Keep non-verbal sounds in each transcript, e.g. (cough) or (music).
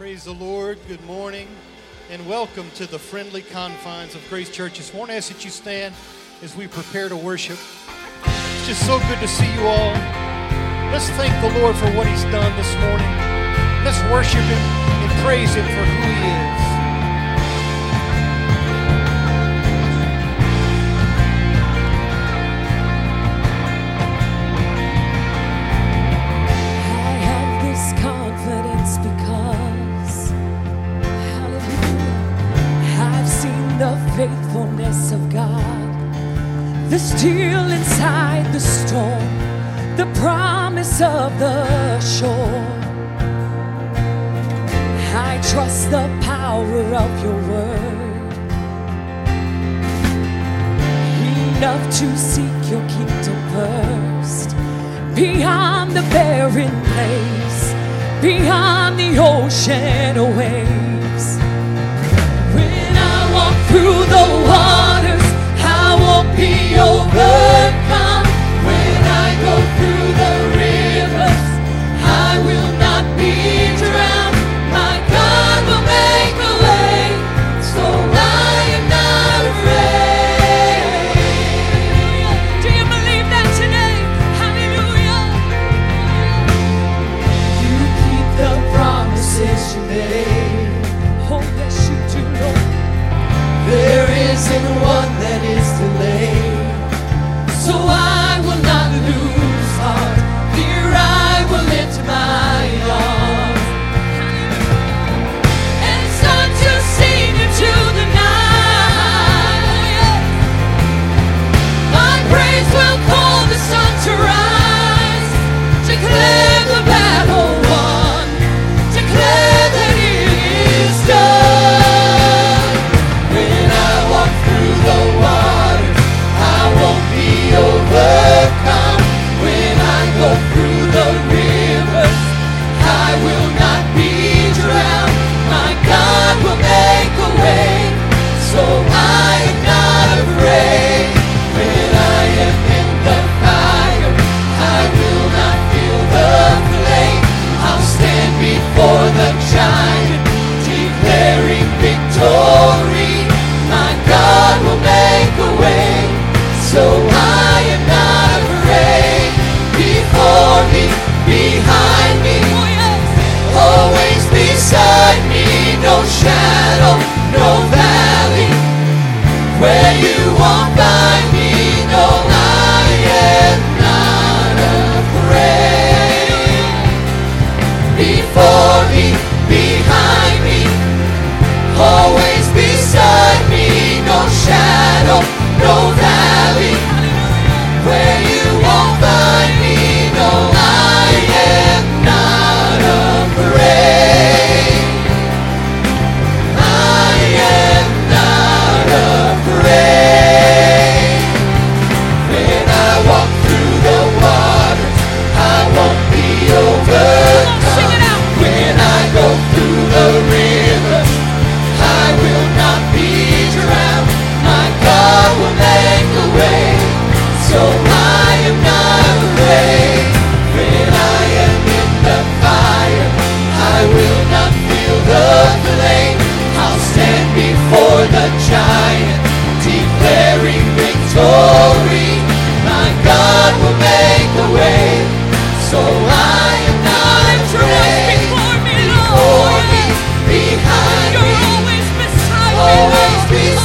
Praise the Lord. Good morning and welcome to the friendly confines of Grace Church. This morning, I ask that you stand as we prepare to worship. It's just so good to see you all. Let's thank the Lord for what He's done this morning. Let's worship Him and praise Him for who He is.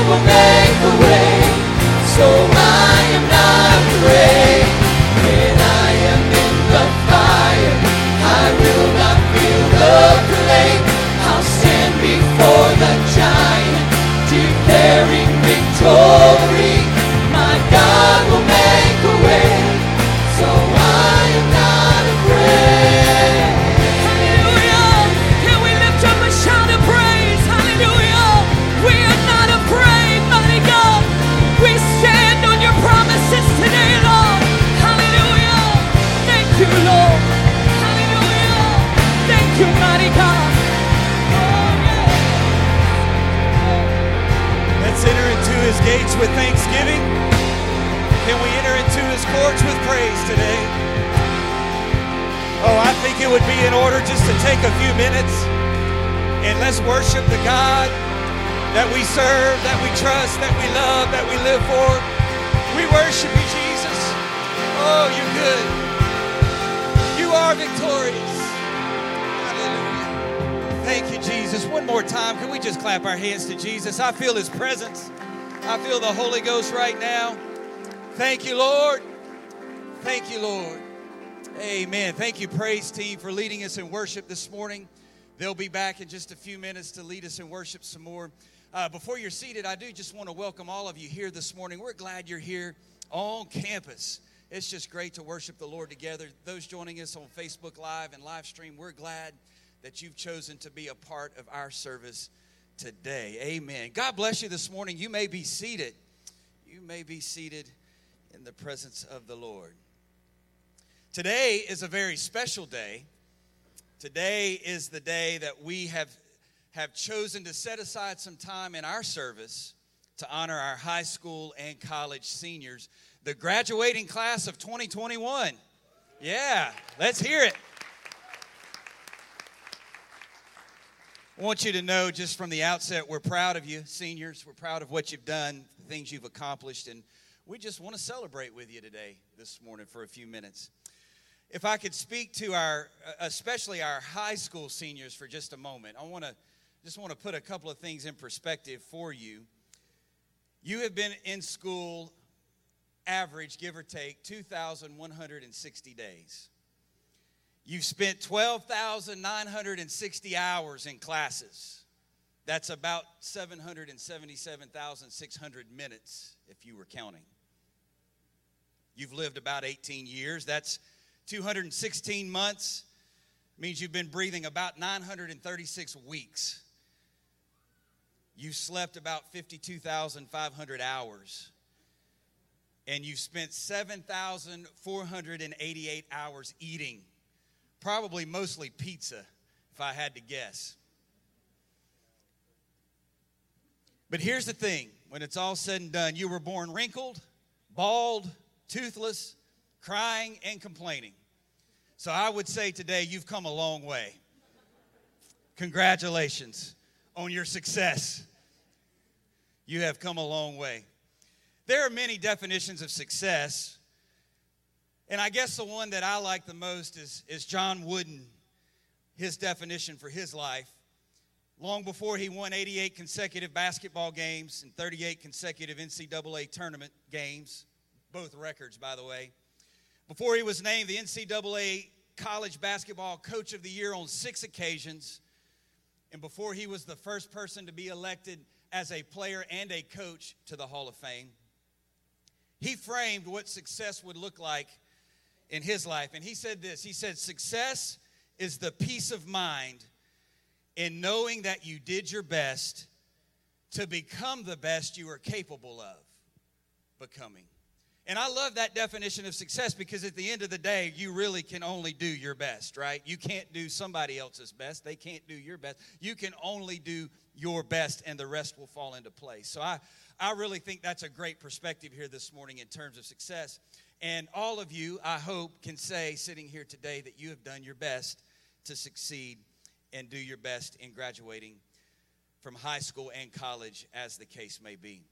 I will not Jesus? I feel his presence. I feel the Holy Ghost right now. Thank you, Lord. Thank you, Lord. Amen. Thank you, praise team, for leading us in worship this morning. They'll be back in just a few minutes to lead us in worship some more. Uh, before you're seated, I do just want to welcome all of you here this morning. We're glad you're here on campus. It's just great to worship the Lord together. Those joining us on Facebook Live and live stream, we're glad that you've chosen to be a part of our service today. Amen. God bless you this morning. You may be seated. You may be seated in the presence of the Lord. Today is a very special day. Today is the day that we have, have chosen to set aside some time in our service to honor our high school and college seniors, the graduating class of 2021. Yeah, let's hear it. I want you to know just from the outset, we're proud of you, seniors. We're proud of what you've done, the things you've accomplished, and we just want to celebrate with you today, this morning, for a few minutes. If I could speak to our, uh, especially our high school seniors for just a moment, I want to just want to put a couple of things in perspective for you. You have been in school, average, give or take, 2,160 days. You've spent 12,960 hours in classes. That's about 777,600 minutes if you were counting. You've lived about 18 years. That's 216 months means you've been breathing about 936 weeks. You've slept about 52,500 hours. And you've spent 7,488 hours eating. Probably mostly pizza, if I had to guess. But here's the thing when it's all said and done, you were born wrinkled, bald, toothless, crying, and complaining. So I would say today you've come a long way. Congratulations on your success. You have come a long way. There are many definitions of success, and I guess the one that I like the most is, is John Wooden, his definition for his life. Long before he won 88 consecutive basketball games and 38 consecutive NCAA tournament games, both records, by the way. Before he was named the NCAA College Basketball Coach of the Year on six occasions, and before he was the first person to be elected as a player and a coach to the Hall of Fame, he framed what success would look like in his life. And he said this He said, Success is the peace of mind in knowing that you did your best to become the best you are capable of becoming. And I love that definition of success because at the end of the day, you really can only do your best, right? You can't do somebody else's best. They can't do your best. You can only do your best, and the rest will fall into place. So I, I really think that's a great perspective here this morning in terms of success. And all of you, I hope, can say sitting here today that you have done your best to succeed and do your best in graduating from high school and college, as the case may be.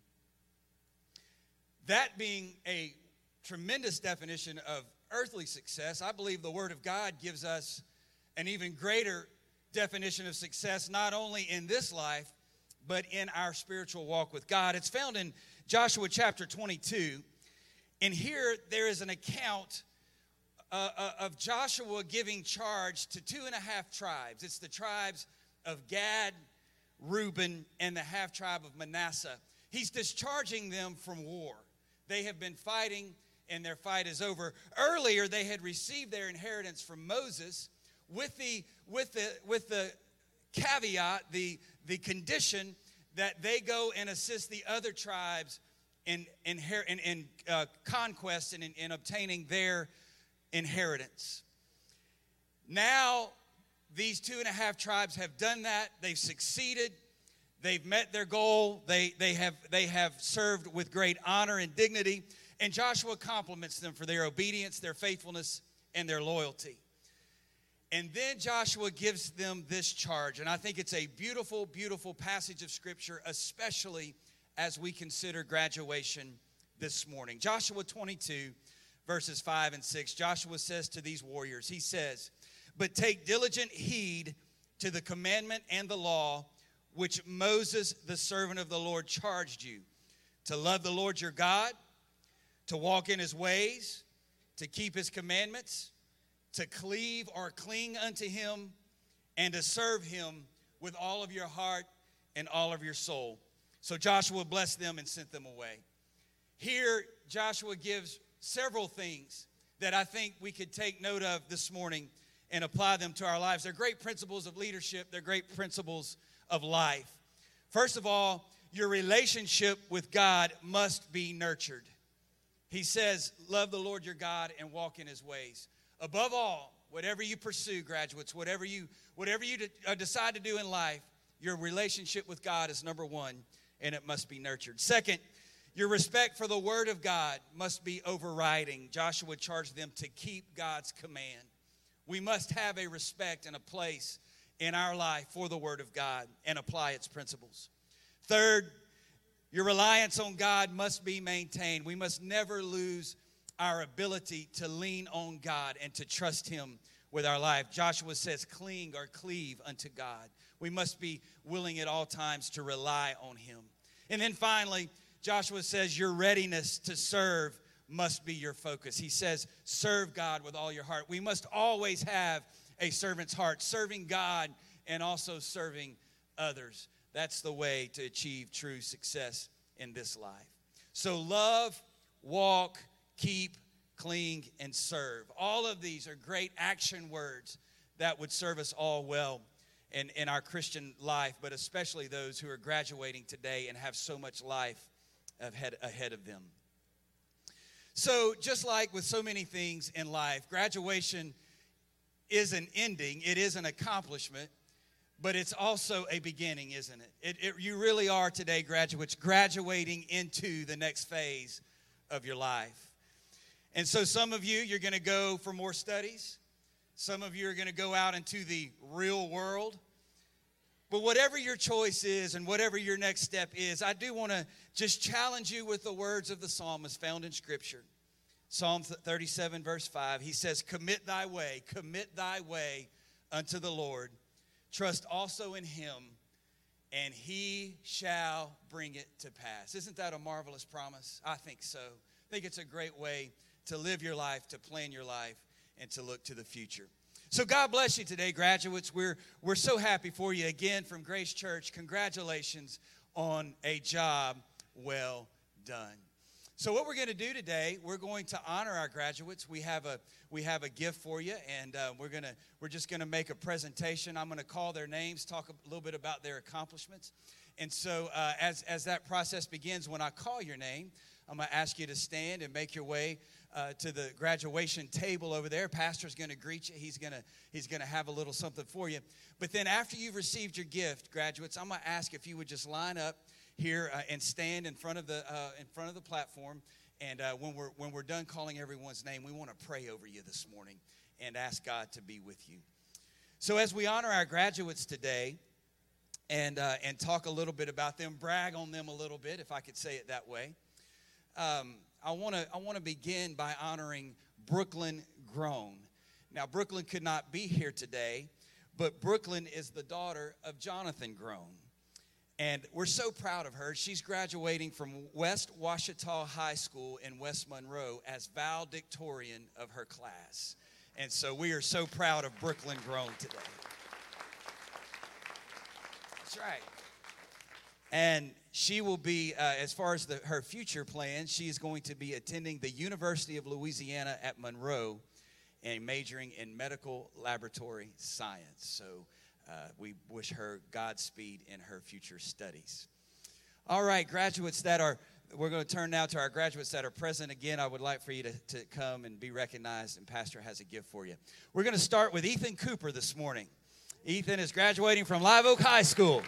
That being a tremendous definition of earthly success, I believe the Word of God gives us an even greater definition of success, not only in this life, but in our spiritual walk with God. It's found in Joshua chapter 22. And here there is an account uh, uh, of Joshua giving charge to two and a half tribes. It's the tribes of Gad, Reuben, and the half tribe of Manasseh. He's discharging them from war. They have been fighting and their fight is over. Earlier, they had received their inheritance from Moses with the, with the, with the caveat, the, the condition that they go and assist the other tribes in, in, in, in uh, conquest and in, in obtaining their inheritance. Now, these two and a half tribes have done that. They've succeeded. They've met their goal. They, they, have, they have served with great honor and dignity. And Joshua compliments them for their obedience, their faithfulness, and their loyalty. And then Joshua gives them this charge. And I think it's a beautiful, beautiful passage of Scripture, especially as we consider graduation this morning. Joshua 22, verses 5 and 6. Joshua says to these warriors, He says, But take diligent heed to the commandment and the law which Moses, the servant of the Lord, charged you to love the Lord your God, to walk in his ways, to keep his commandments, to cleave or cling unto him, and to serve him with all of your heart and all of your soul. So Joshua blessed them and sent them away. Here, Joshua gives several things that I think we could take note of this morning and apply them to our lives. They're great principles of leadership, they're great principles of life. First of all, your relationship with God must be nurtured. He says, Love the Lord your God and walk in his ways. Above all, whatever you pursue, graduates, whatever you, whatever you de- uh, decide to do in life, your relationship with God is number one, and it must be nurtured. Second, your respect for the Word of God must be overriding. Joshua charged them to keep God's command. We must have a respect and a place in our life for the Word of God and apply its principles. Third, your reliance on God must be maintained. We must never lose our ability to lean on God and to trust Him with our life. Joshua says, cling or cleave unto God. We must be willing at all times to rely on Him. And then finally, Joshua says, your readiness to serve must be your focus. He says, serve God with all your heart. We must always have a servant's heart, serving God and also serving others. That's the way to achieve true success in this life. So, love, walk, keep, cling, and serve. All of these are great action words that would serve us all well in, in our Christian life, but especially those who are graduating today and have so much life ahead, ahead of them. So, just like with so many things in life, graduation is an ending, it is an accomplishment, but it's also a beginning, isn't it? it, it you really are today, graduates, graduating into the next phase of your life. And so, some of you, you're going to go for more studies. Some of you are going to go out into the real world. But whatever your choice is and whatever your next step is, I do want to just challenge you with the words of the psalmist found in Scripture. Psalm 37, verse 5, he says, Commit thy way, commit thy way unto the Lord. Trust also in him, and he shall bring it to pass. Isn't that a marvelous promise? I think so. I think it's a great way to live your life, to plan your life, and to look to the future. So God bless you today, graduates. We're, we're so happy for you again from Grace Church. Congratulations on a job well done. So what we're going to do today, we're going to honor our graduates. We have a we have a gift for you, and uh, we're gonna we're just going to make a presentation. I'm going to call their names, talk a little bit about their accomplishments, and so uh, as as that process begins, when I call your name, I'm going to ask you to stand and make your way uh, to the graduation table over there. Pastor's going to greet you. He's going to he's going to have a little something for you. But then after you've received your gift, graduates, I'm going to ask if you would just line up here uh, and stand in front of the uh, in front of the platform. And uh, when we're when we're done calling everyone's name, we want to pray over you this morning and ask God to be with you. So as we honor our graduates today, and uh, and talk a little bit about them, brag on them a little bit, if I could say it that way. Um, I want to I want to begin by honoring Brooklyn Grown. Now Brooklyn could not be here today, but Brooklyn is the daughter of Jonathan Grown. And we're so proud of her. She's graduating from West Ouachita High School in West Monroe as valedictorian of her class. And so we are so proud of Brooklyn Grown today. That's right. And she will be, uh, as far as the, her future plans, she is going to be attending the University of Louisiana at Monroe and majoring in medical laboratory science. So uh, we wish her Godspeed in her future studies. All right, graduates that are, we're going to turn now to our graduates that are present. Again, I would like for you to, to come and be recognized, and Pastor has a gift for you. We're going to start with Ethan Cooper this morning. Ethan is graduating from Live Oak High School.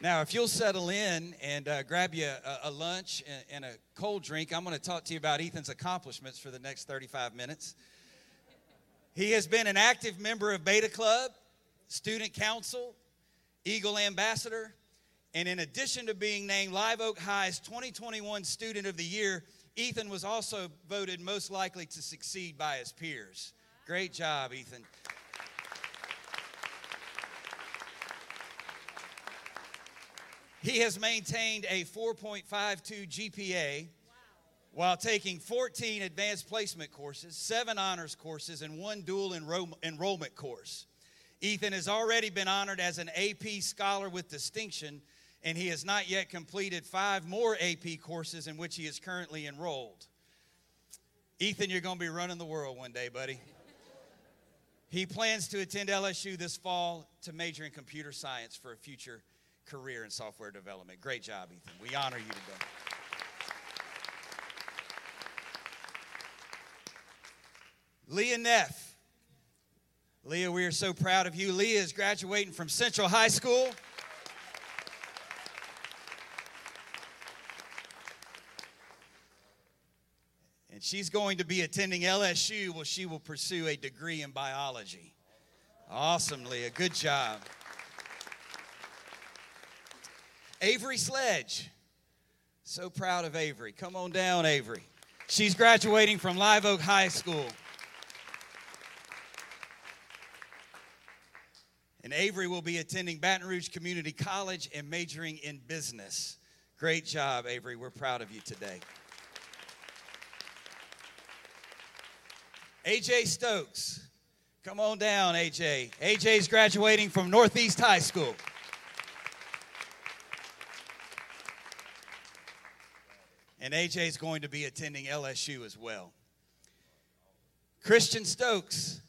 Now, if you'll settle in and uh, grab you a, a lunch and, and, a cold drink, I'm going to talk to you about Ethan's accomplishments for the next 35 minutes. He has been an active member of Beta Club, Student Council, Eagle Ambassador, and in addition to being named Live Oak High's 2021 Student of the Year, Ethan was also voted most likely to succeed by his peers. Great job, Ethan. He has maintained a 4.52 GPA while taking 14 advanced placement courses, seven honors courses, and one dual enroll- enrollment course. Ethan has already been honored as an AP Scholar with distinction, and he has not yet completed five more AP courses in which he is currently enrolled. Ethan, you're going to be running the world one day, buddy. He plans to attend LSU this fall to major in computer science for a future career in software development. Great job, Ethan. We honor you today. Leah Neff. Leah, we are so proud of you. Leah is graduating from Central High School. And she's going to be attending LSU where she will pursue a degree in biology. Awesome, Leah. Good job. Avery Sledge. So proud of Avery. Come on down, Avery. She's graduating from Live Oak High School. And Avery will be attending Baton Rouge Community College and majoring in business. Great job, Avery. We're proud of you today. AJ Stokes. Come on down, AJ. AJ's graduating from Northeast High School. And AJ is going to be attending LSU as well. Christian Stokes.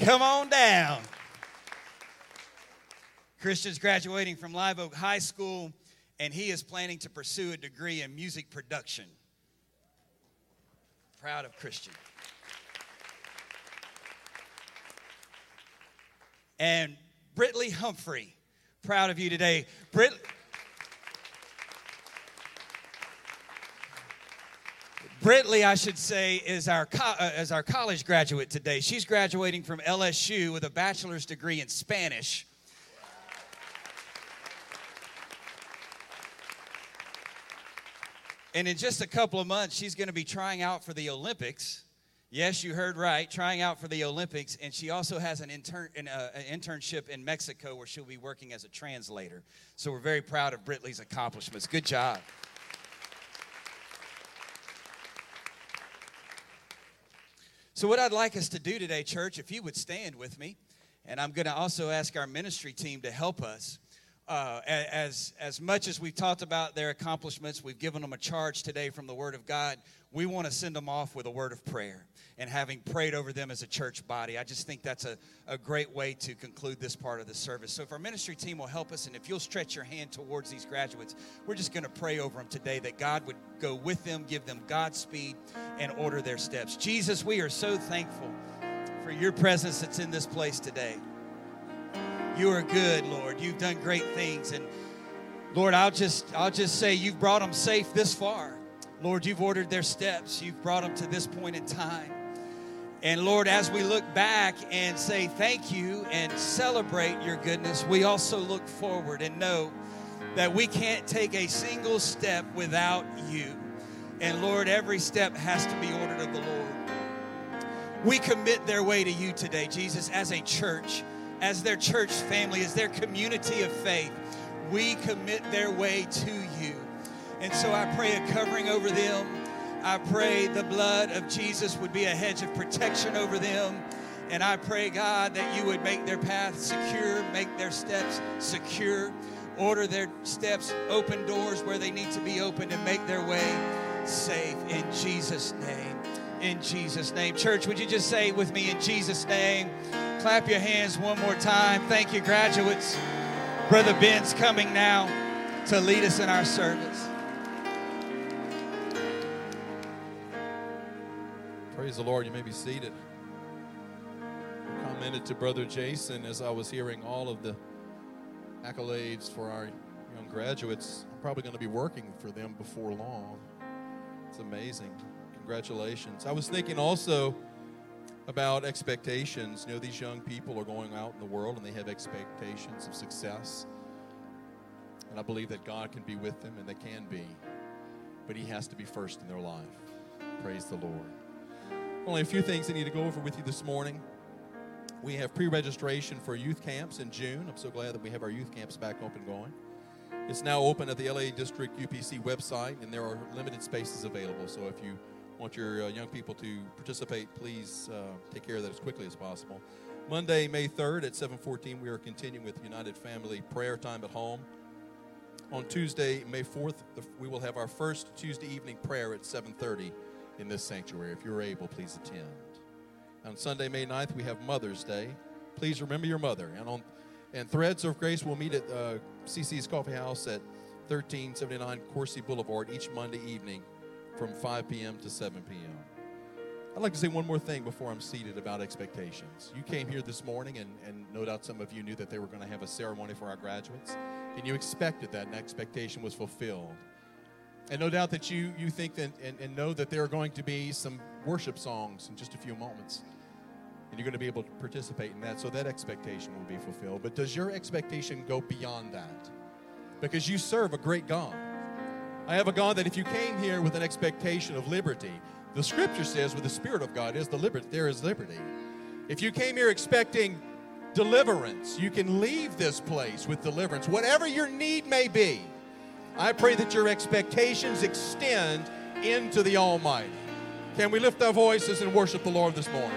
Come on down. Christian's graduating from Live Oak High School, and he is planning to pursue a degree in music production. Proud of Christian. And Britley Humphrey proud of you today. Brit. Britley, I should say, is our, co- uh, is our college graduate today. She's graduating from LSU with a bachelor's degree in Spanish. And in just a couple of months, she's going to be trying out for the Olympics. Yes, you heard right. Trying out for the Olympics, and she also has an, intern, an, uh, an, internship in Mexico where she'll be working as a translator. So we're very proud of Britley's accomplishments. Good job. So, what I'd like us to do today, church, if you would stand with me, and I'm going to also ask our ministry team to help us. Uh, as, as much as we've talked about their accomplishments, we've given them a charge today from the Word of God. We want to send them off with a word of prayer and having prayed over them as a church body. I just think that's a, a great way to conclude this part of the service. So, if our ministry team will help us, and if you'll stretch your hand towards these graduates, we're just going to pray over them today that God would go with them, give them Godspeed, and order their steps. Jesus, we are so thankful for your presence that's in this place today. You are good, Lord. You've done great things. And Lord, I'll just I'll just say you've brought them safe this far. Lord, you've ordered their steps. You've brought them to this point in time. And Lord, as we look back and say thank you and celebrate your goodness, we also look forward and know that we can't take a single step without you. And Lord, every step has to be ordered of the Lord. We commit their way to you today, Jesus, as a church as their church family, as their community of faith, we commit their way to you. And so I pray a covering over them. I pray the blood of Jesus would be a hedge of protection over them. And I pray, God, that you would make their path secure, make their steps secure, order their steps, open doors where they need to be opened, and make their way safe in Jesus' name. In Jesus' name. Church, would you just say with me, in Jesus' name? Clap your hands one more time. Thank you, graduates. Brother Ben's coming now to lead us in our service. Praise the Lord. You may be seated. Come commented to Brother Jason as I was hearing all of the accolades for our young graduates. I'm probably going to be working for them before long. It's amazing. Congratulations. I was thinking also about expectations. You know, these young people are going out in the world and they have expectations of success. And I believe that God can be with them and they can be. But He has to be first in their life. Praise the Lord. Only a few things I need to go over with you this morning. We have pre registration for youth camps in June. I'm so glad that we have our youth camps back open going. It's now open at the LA District UPC website, and there are limited spaces available. So if you want your uh, young people to participate, please uh, take care of that as quickly as possible. Monday, May 3rd at 7:14, we are continuing with United Family Prayer Time at Home. On Tuesday, May 4th, we will have our first Tuesday evening prayer at 7:30 in this sanctuary. If you're able, please attend. On Sunday, May 9th, we have Mother's Day. Please remember your mother. And on and Threads of Grace will meet at uh, CC's Coffee House at 1379 Coursey Boulevard each Monday evening from 5 p.m. to 7 p.m. I'd like to say one more thing before I'm seated about expectations. You came here this morning, and, and no doubt some of you knew that they were going to have a ceremony for our graduates, and you expected that, and that expectation was fulfilled. And no doubt that you, you think that, and, and know that there are going to be some worship songs in just a few moments. And you're going to be able to participate in that, so that expectation will be fulfilled. But does your expectation go beyond that? Because you serve a great God. I have a God that if you came here with an expectation of liberty, the scripture says where the Spirit of God is, the liberty, there is liberty. If you came here expecting deliverance, you can leave this place with deliverance, whatever your need may be. I pray that your expectations extend into the Almighty. Can we lift our voices and worship the Lord this morning?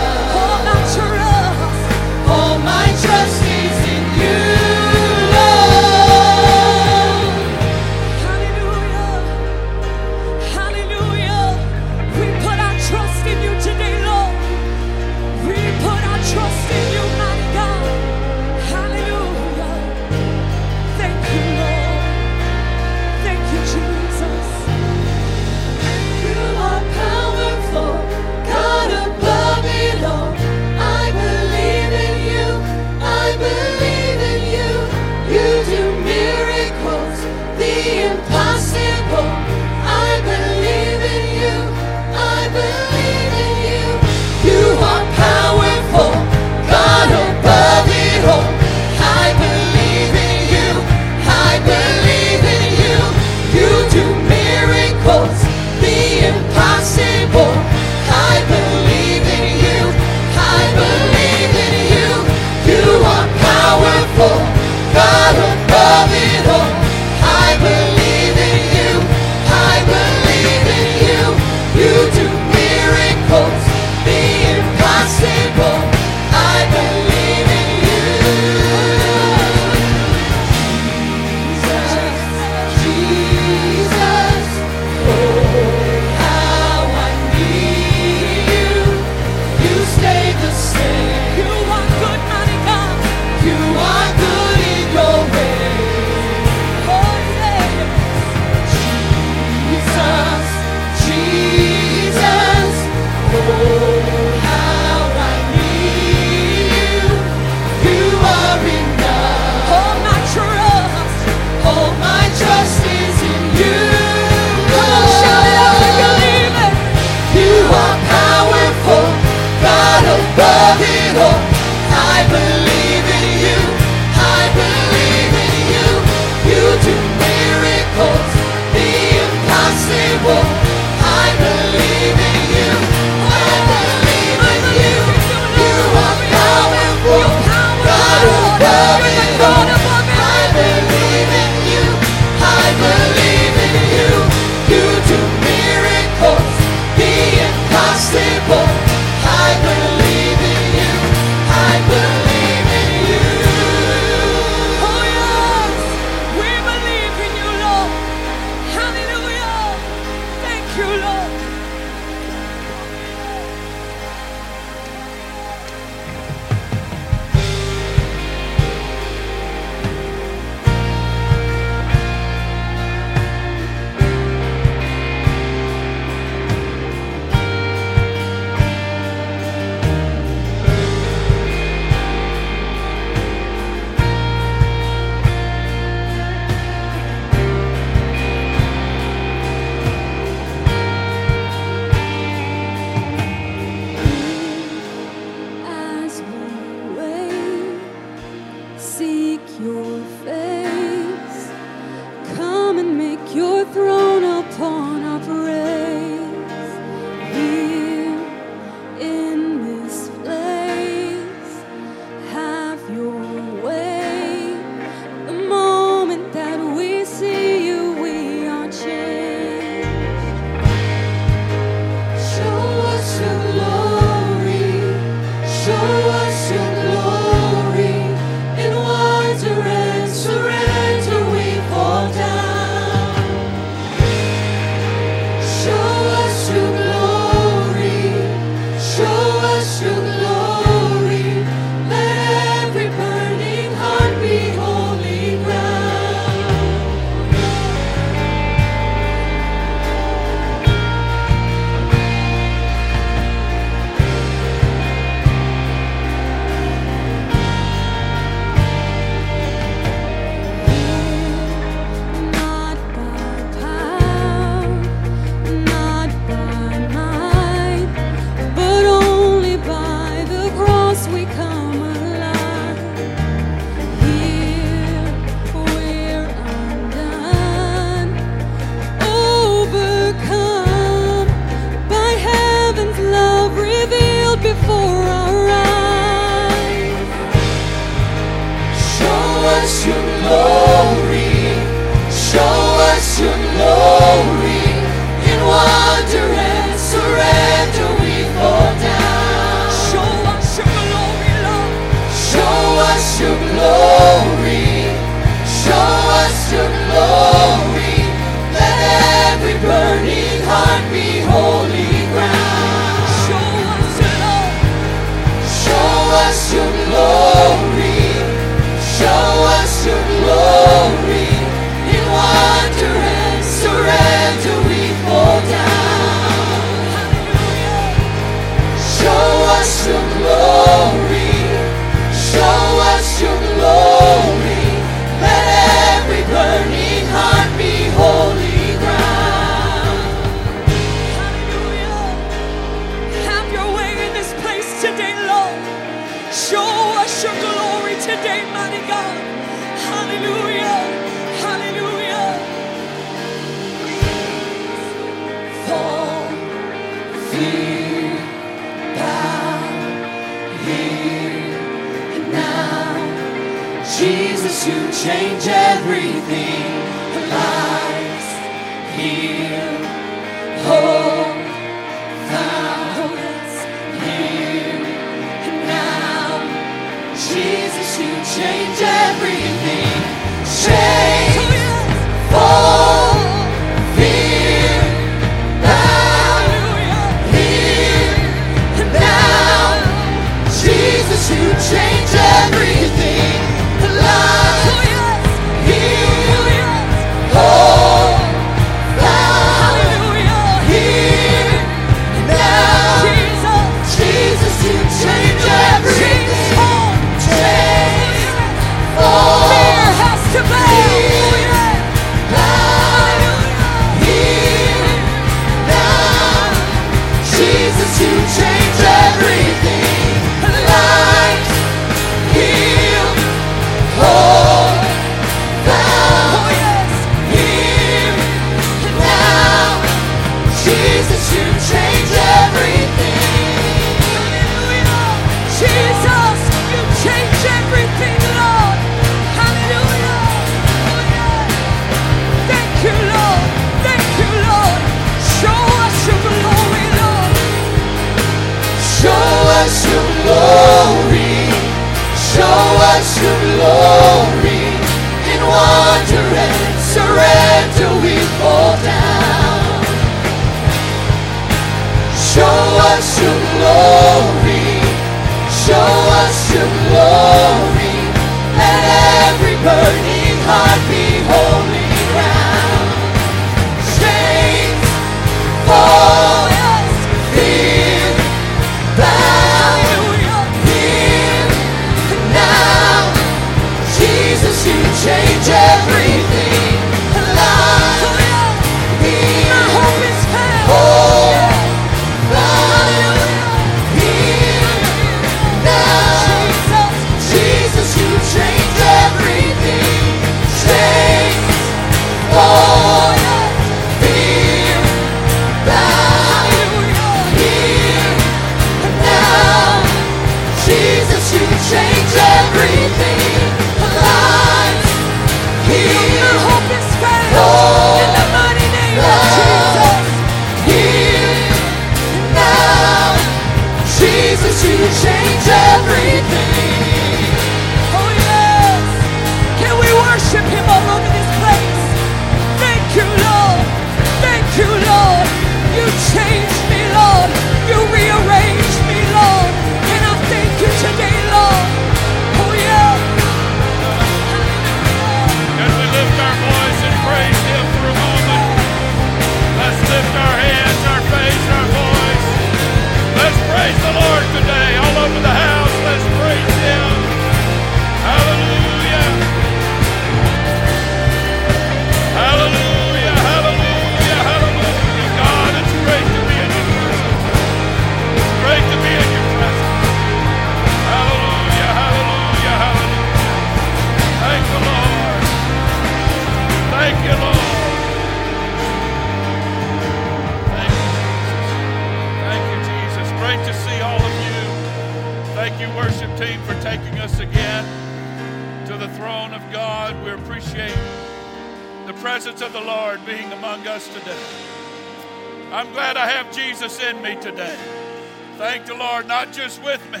Just with me,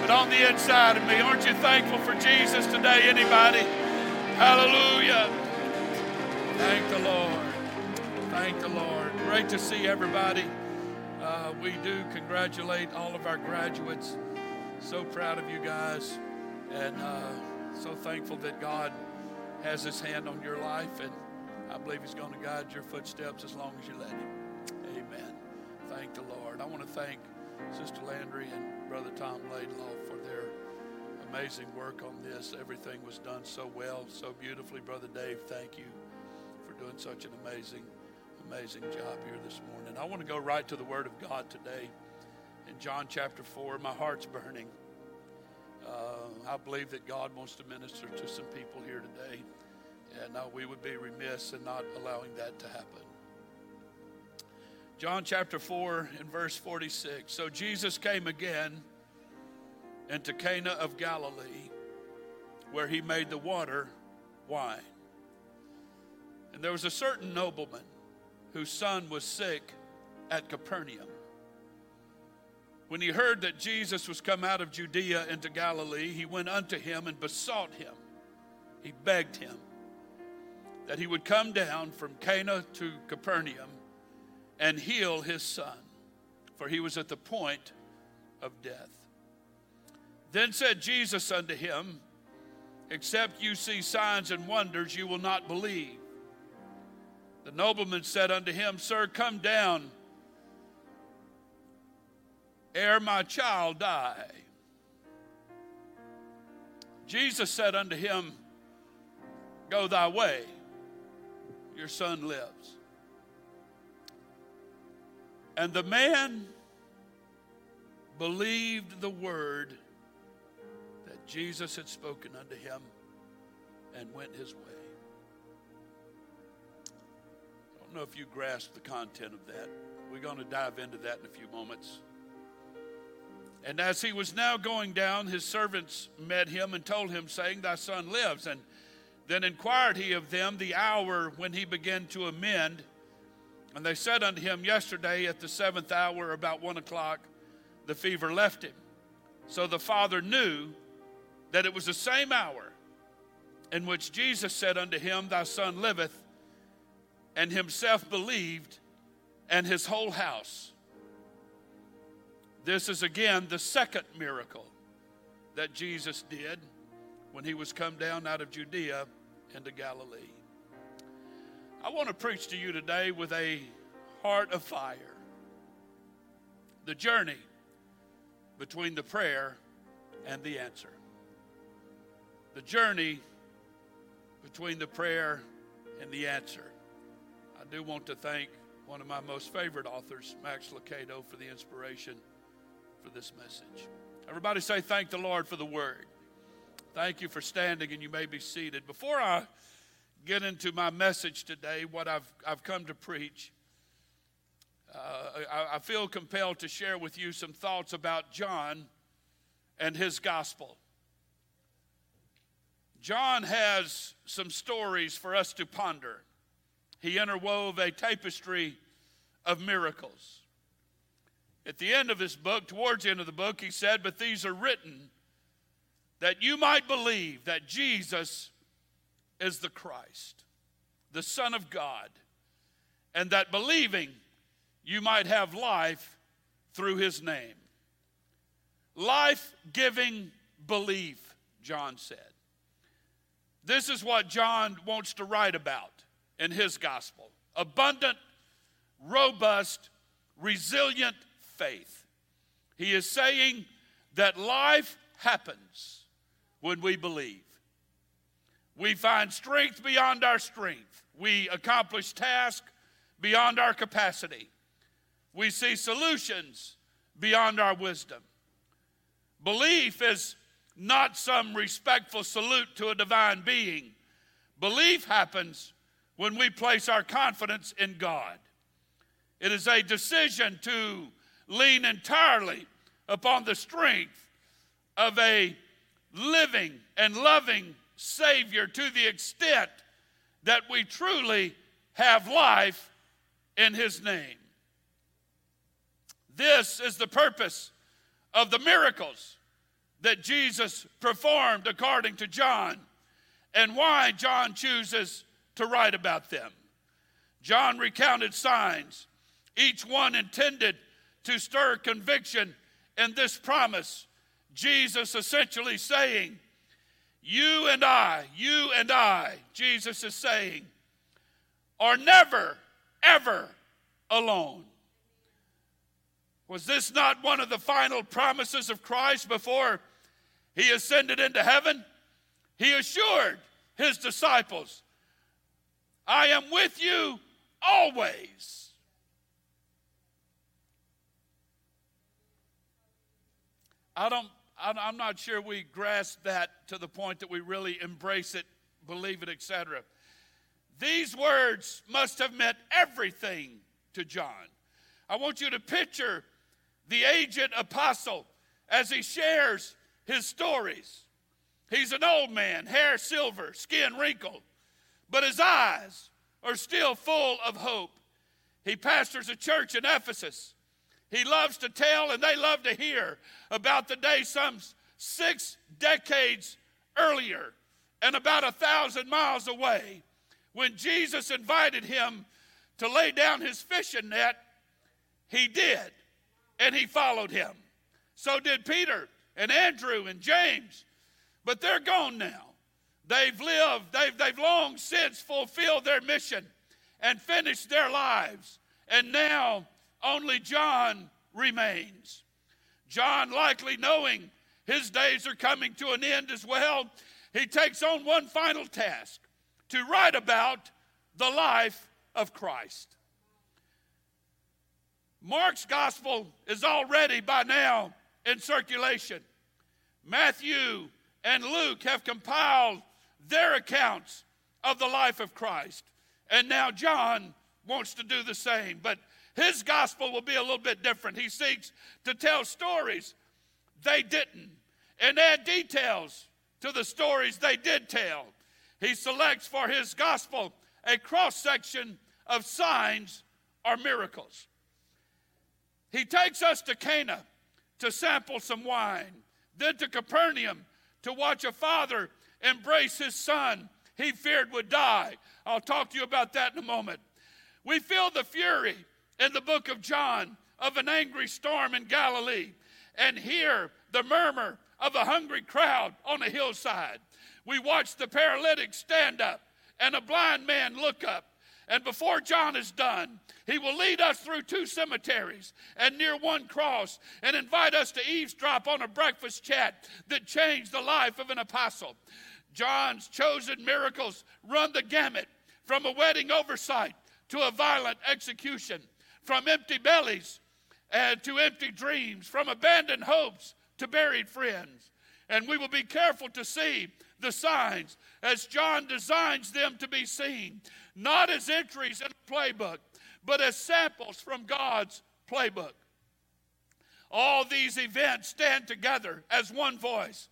but on the inside of me. Aren't you thankful for Jesus today, anybody? Hallelujah. Thank the Lord. Thank the Lord. Great to see everybody. Uh, we do congratulate all of our graduates. So proud of you guys. And uh, so thankful that God has his hand on your life. And I believe he's going to guide your footsteps as long as you let him. Amen. Thank the Lord. I want to thank Sister Landry and Brother Tom Laidlaw for their amazing work on this. Everything was done so well, so beautifully. Brother Dave, thank you for doing such an amazing, amazing job here this morning. I want to go right to the Word of God today. In John chapter 4, my heart's burning. Uh, I believe that God wants to minister to some people here today, and uh, we would be remiss in not allowing that to happen. John chapter 4 and verse 46. So Jesus came again into Cana of Galilee, where he made the water wine. And there was a certain nobleman whose son was sick at Capernaum. When he heard that Jesus was come out of Judea into Galilee, he went unto him and besought him. He begged him that he would come down from Cana to Capernaum and heal his son, for he was at the point of death. Then said Jesus unto him, Except you see signs and wonders, you will not believe. The nobleman said unto him, Sir, come down ere my child die. Jesus said unto him, Go thy way, your son lives. And the man believed the word that Jesus had spoken unto him and went his way. I don't know if you grasp the content of that. We're going to dive into that in a few moments. And as he was now going down, his servants met him and told him, saying, Thy son lives. And then inquired he of them the hour when he began to amend. And they said unto him, Yesterday at the seventh hour, about one o'clock, the fever left him. So the father knew that it was the same hour in which Jesus said unto him, Thy son liveth, and himself believed, and his whole house. This is again the second miracle that Jesus did when he was come down out of Judea into Galilee. I want to preach to you today with a heart of fire. The journey between the prayer and the answer. The journey between the prayer and the answer. I do want to thank one of my most favorite authors, Max Lucado, for the inspiration for this message. Everybody say, Thank the Lord for the word. Thank you for standing, and you may be seated. Before I get into my message today, what I've, I've come to preach, uh, I, I feel compelled to share with you some thoughts about John and his gospel. John has some stories for us to ponder. He interwove a tapestry of miracles. At the end of his book, towards the end of the book, he said, But these are written that you might believe that Jesus is the Christ, the Son of God, and that believing you might have life through his name. Life giving belief, John said. This is what John wants to write about in his gospel abundant, robust, resilient faith. He is saying that life happens when we believe. We find strength beyond our strength. We accomplish tasks beyond our capacity. We see solutions beyond our wisdom. Belief is not some respectful salute to a divine being. Belief happens when we place our confidence in God. It is a decision to lean entirely upon the strength of a living and loving Savior to the extent that we truly have life in His name. This is the purpose of the miracles that Jesus performed according to John and why John chooses to write about them. John recounted signs, each one intended to stir conviction in this promise. Jesus essentially saying, You and I, you and I, Jesus is saying, are never, ever alone. Was this not one of the final promises of Christ before he ascended into heaven? He assured his disciples, I am with you always. I don't, I'm not sure we grasp that to the point that we really embrace it, believe it, etc. These words must have meant everything to John. I want you to picture the aged apostle as he shares his stories. He's an old man, hair silver, skin wrinkled, but his eyes are still full of hope. He pastors a church in Ephesus. He loves to tell and they love to hear about the day some six decades earlier and about a thousand miles away when Jesus invited him to lay down his fishing net. He did and he followed him. So did Peter and Andrew and James. But they're gone now. They've lived, they've, they've long since fulfilled their mission and finished their lives. And now only John remains. John, likely knowing his days are coming to an end as well, he takes on one final task to write about the life of Christ. Mark's gospel is already by now in circulation. Matthew and Luke have compiled their accounts of the life of Christ. And now John wants to do the same. But his gospel will be a little bit different. He seeks to tell stories they didn't and add details to the stories they did tell. He selects for his gospel a cross section of signs or miracles. He takes us to Cana, to sample some wine, then to Capernaum to watch a father embrace his son he feared would die. I'll talk to you about that in a moment. We feel the fury in the book of John of an angry storm in Galilee and hear the murmur of a hungry crowd on a hillside. We watch the paralytic stand up and a blind man look up. And before John is done, he will lead us through two cemeteries and near one cross and invite us to eavesdrop on a breakfast chat that changed the life of an apostle. John's chosen miracles run the gamut from a wedding oversight to a violent execution, from empty bellies and to empty dreams, from abandoned hopes to buried friends. And we will be careful to see the signs as John designs them to be seen, not as entries in a playbook, but as samples from God's playbook. All these events stand together as one voice,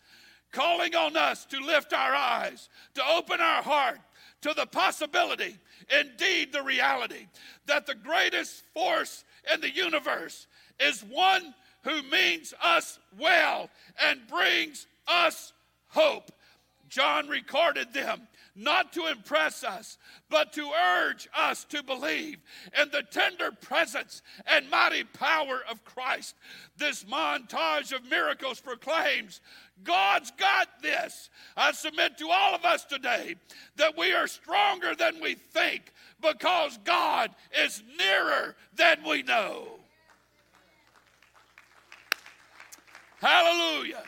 calling on us to lift our eyes, to open our heart to the possibility, indeed the reality, that the greatest force in the universe is one who means us well and brings us hope. John recorded them not to impress us, but to urge us to believe in the tender presence and mighty power of Christ. This montage of miracles proclaims God's got this. I submit to all of us today that we are stronger than we think because God is nearer than we know. Hallelujah.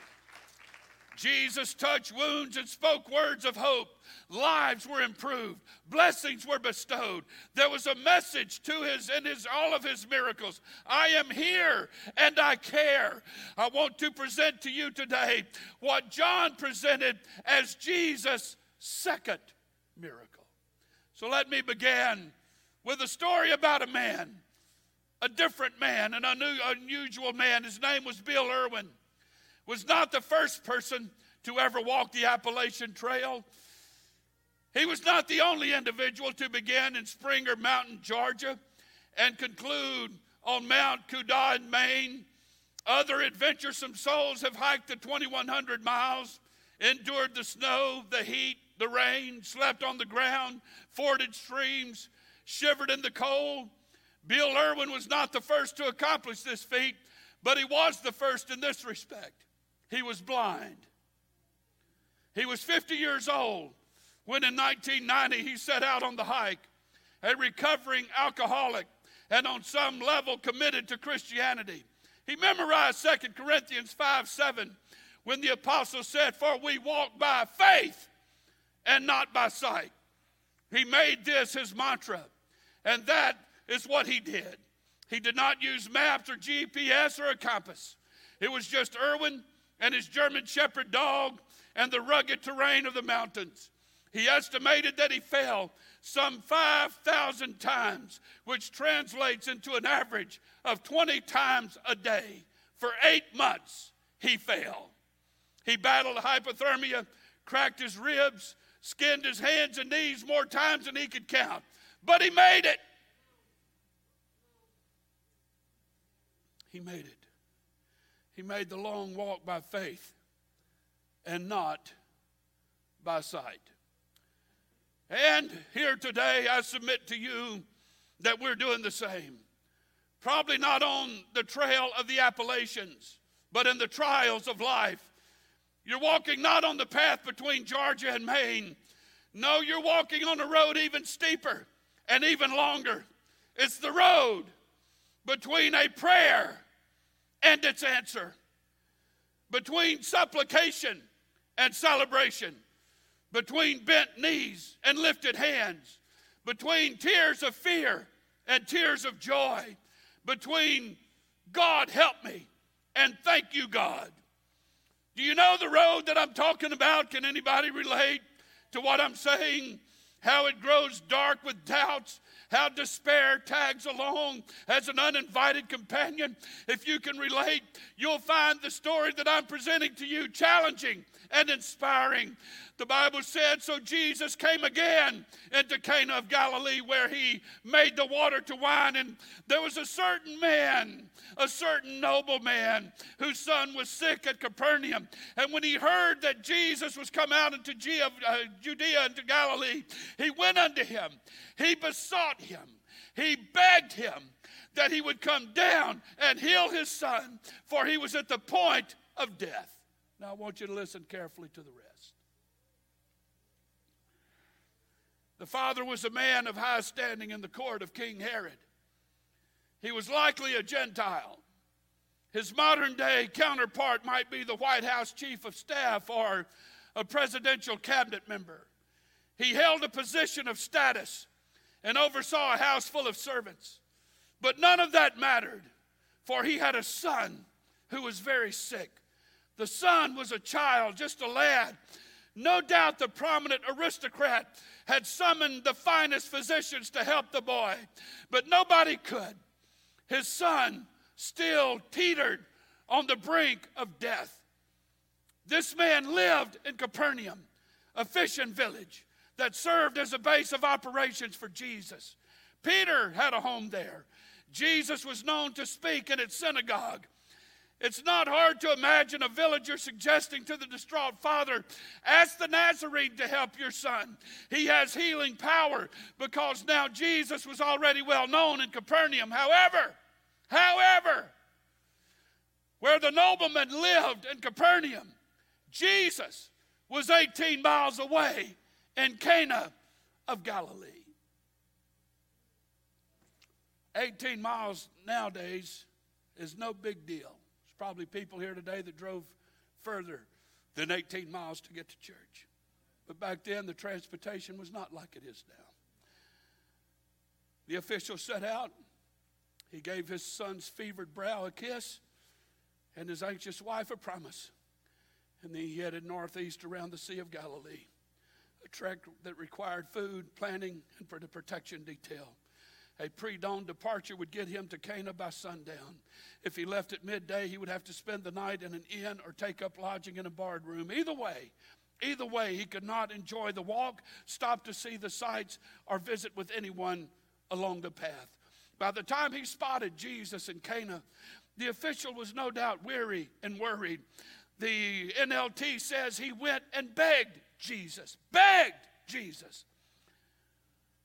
Jesus touched wounds and spoke words of hope. Lives were improved. Blessings were bestowed. There was a message to his in his all of his miracles. I am here and I care. I want to present to you today what John presented as Jesus' second miracle. So let me begin with a story about a man, a different man, an unusual man. His name was Bill Irwin. Was not the first person to ever walk the Appalachian Trail. He was not the only individual to begin in Springer Mountain, Georgia, and conclude on Mount Katahdin in Maine. Other adventuresome souls have hiked the 2,100 miles, endured the snow, the heat, the rain, slept on the ground, forded streams, shivered in the cold. Bill Irwin was not the first to accomplish this feat, but he was the first in this respect. He was blind. He was 50 years old when in 1990 he set out on the hike, a recovering alcoholic and on some level committed to Christianity. He memorized 2 Corinthians 5 7 when the apostle said, For we walk by faith and not by sight. He made this his mantra, and that is what he did. He did not use maps or GPS or a compass. It was just Irwin and his German Shepherd dog and the rugged terrain of the mountains. He estimated that he fell some 5,000 times, which translates into an average of 20 times a day. For eight months, he fell. He battled hypothermia, cracked his ribs, skinned his hands and knees more times than he could count. But he made it. He made it. He made the long walk by faith and not by sight. And here today, I submit to you that we're doing the same. Probably not on the trail of the Appalachians, but in the trials of life. You're walking not on the path between Georgia and Maine. No, you're walking on a road even steeper and even longer. It's the road between a prayer and its answer, between supplication and celebration between bent knees and lifted hands, between tears of fear and tears of joy, between God help me and thank you, God. Do you know the road that I'm talking about? Can anybody relate to what I'm saying? how it grows dark with doubts, how despair tags along as an uninvited companion. If you can relate, you'll find the story that I'm presenting to you challenging and inspiring. The Bible said, So Jesus came again into Cana of Galilee where he made the water to wine. And there was a certain man, a certain nobleman, whose son was sick at Capernaum. And when he heard that Jesus was come out into uh, Judea into Galilee, he went unto him. He besought him. He begged him that he would come down and heal his son, for he was at the point of death. Now I want you to listen carefully to the rest. The father was a man of high standing in the court of King Herod. He was likely a Gentile. His modern day counterpart might be the White House chief of staff or a presidential cabinet member. He held a position of status and oversaw a house full of servants. But none of that mattered, for he had a son who was very sick. The son was a child, just a lad. No doubt the prominent aristocrat had summoned the finest physicians to help the boy, but nobody could. His son still teetered on the brink of death. This man lived in Capernaum, a fishing village that served as a base of operations for Jesus. Peter had a home there. Jesus was known to speak in its synagogue. It's not hard to imagine a villager suggesting to the distraught father, Ask the Nazarene to help your son. He has healing power because now Jesus was already well known in Capernaum. However, however, where the nobleman lived in Capernaum, Jesus was 18 miles away in Cana of Galilee. 18 miles nowadays is no big deal There's probably people here today that drove further than 18 miles to get to church. But back then, the transportation was not like it is now. The official set out. He gave his son's fevered brow a kiss and his anxious wife a promise. And then he headed northeast around the Sea of Galilee, a trek that required food, planning, and for the protection detail. A pre dawn departure would get him to Cana by sundown. If he left at midday, he would have to spend the night in an inn or take up lodging in a barred room. Either way, either way, he could not enjoy the walk, stop to see the sights, or visit with anyone along the path. By the time he spotted Jesus in Cana, the official was no doubt weary and worried. The NLT says he went and begged Jesus, begged Jesus.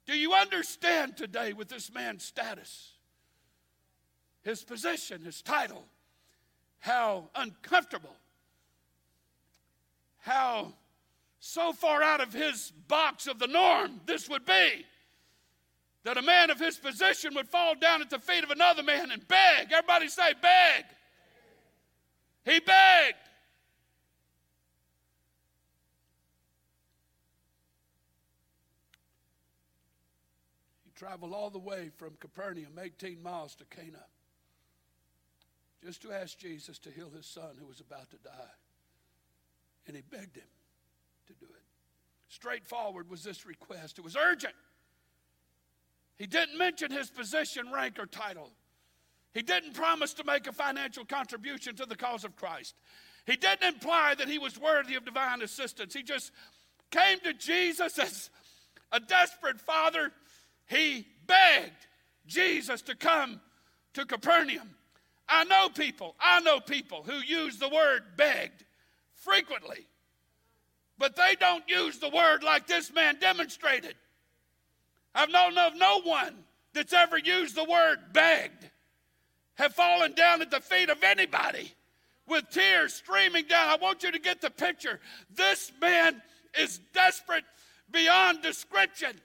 Do you understand today with this man's status, his position, his title, how uncomfortable, how so far out of his box of the norm this would be? That a man of his position would fall down at the feet of another man and beg. Everybody say, beg. He begged. Traveled all the way from Capernaum, 18 miles to Cana, just to ask Jesus to heal his son who was about to die. And he begged him to do it. Straightforward was this request, it was urgent. He didn't mention his position, rank, or title. He didn't promise to make a financial contribution to the cause of Christ. He didn't imply that he was worthy of divine assistance. He just came to Jesus as a desperate father he begged Jesus to come to Capernaum. I know people, I know people who use the word begged frequently, but they don't use the word like this man demonstrated. I've known of no one that's ever used the word begged have fallen down at the feet of anybody with tears streaming down. I want you to get the picture. This man is desperate beyond description.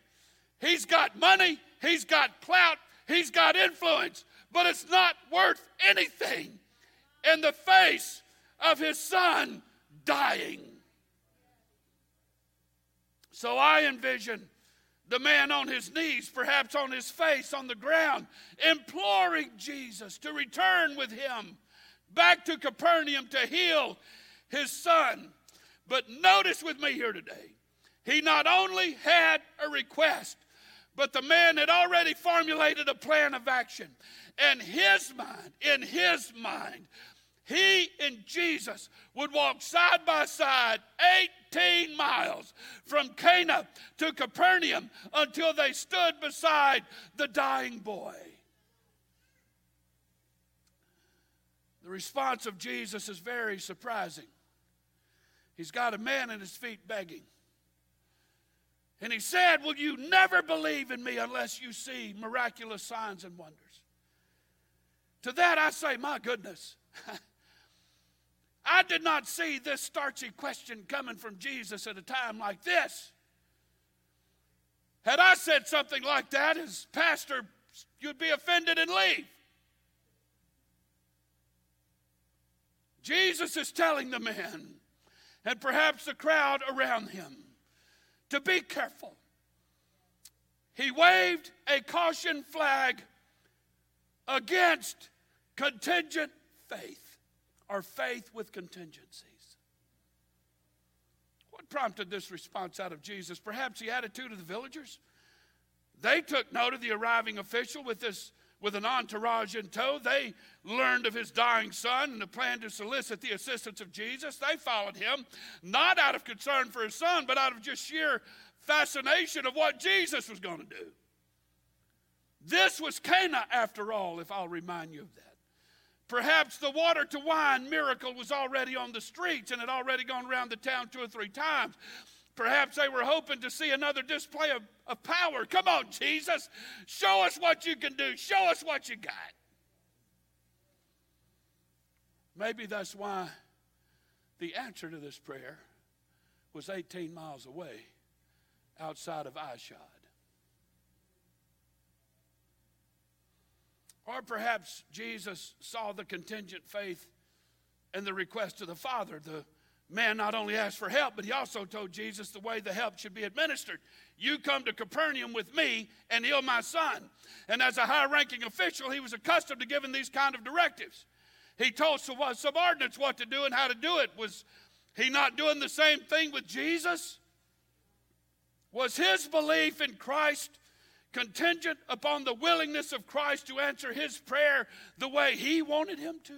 He's got money, he's got clout, he's got influence, but it's not worth anything in the face of his son dying. So I envision the man on his knees, perhaps on his face on the ground, imploring Jesus to return with him back to Capernaum to heal his son. But notice with me here today, He not only had a request, but the man had already formulated a plan of action. And his mind, in his mind, he and Jesus would walk side by side 18 miles from Cana to Capernaum until they stood beside the dying boy. The response of Jesus is very surprising. He's got a man at his feet begging. And he said, Will you never believe in me unless you see miraculous signs and wonders? To that I say, My goodness. (laughs) I did not see this starchy question coming from Jesus at a time like this. Had I said something like that as pastor, you'd be offended and leave. Jesus is telling the man, and perhaps the crowd around him, to be careful. He waved a caution flag against contingent faith or faith with contingencies. What prompted this response out of Jesus? Perhaps the attitude of the villagers. They took note of the arriving official with this with an entourage in tow. They learned of his dying son and the plan to solicit the assistance of Jesus. They followed him, not out of concern for his son, but out of just sheer fascination of what Jesus was going to do. This was Cana, after all, if I'll remind you of that. Perhaps the water to wine miracle was already on the streets and had already gone around the town two or three times. Perhaps they were hoping to see another display of, of power. Come on, Jesus. Show us what you can do. Show us what you got. Maybe that's why the answer to this prayer was 18 miles away outside of Ishod. Or perhaps Jesus saw the contingent faith and the request of the Father. The man not only asked for help, but he also told Jesus the way the help should be administered. You come to Capernaum with me and heal my son. And as a high ranking official, he was accustomed to giving these kind of directives. He told subordinates what to do and how to do it. Was he not doing the same thing with Jesus? Was his belief in Christ contingent upon the willingness of Christ to answer his prayer the way he wanted him to?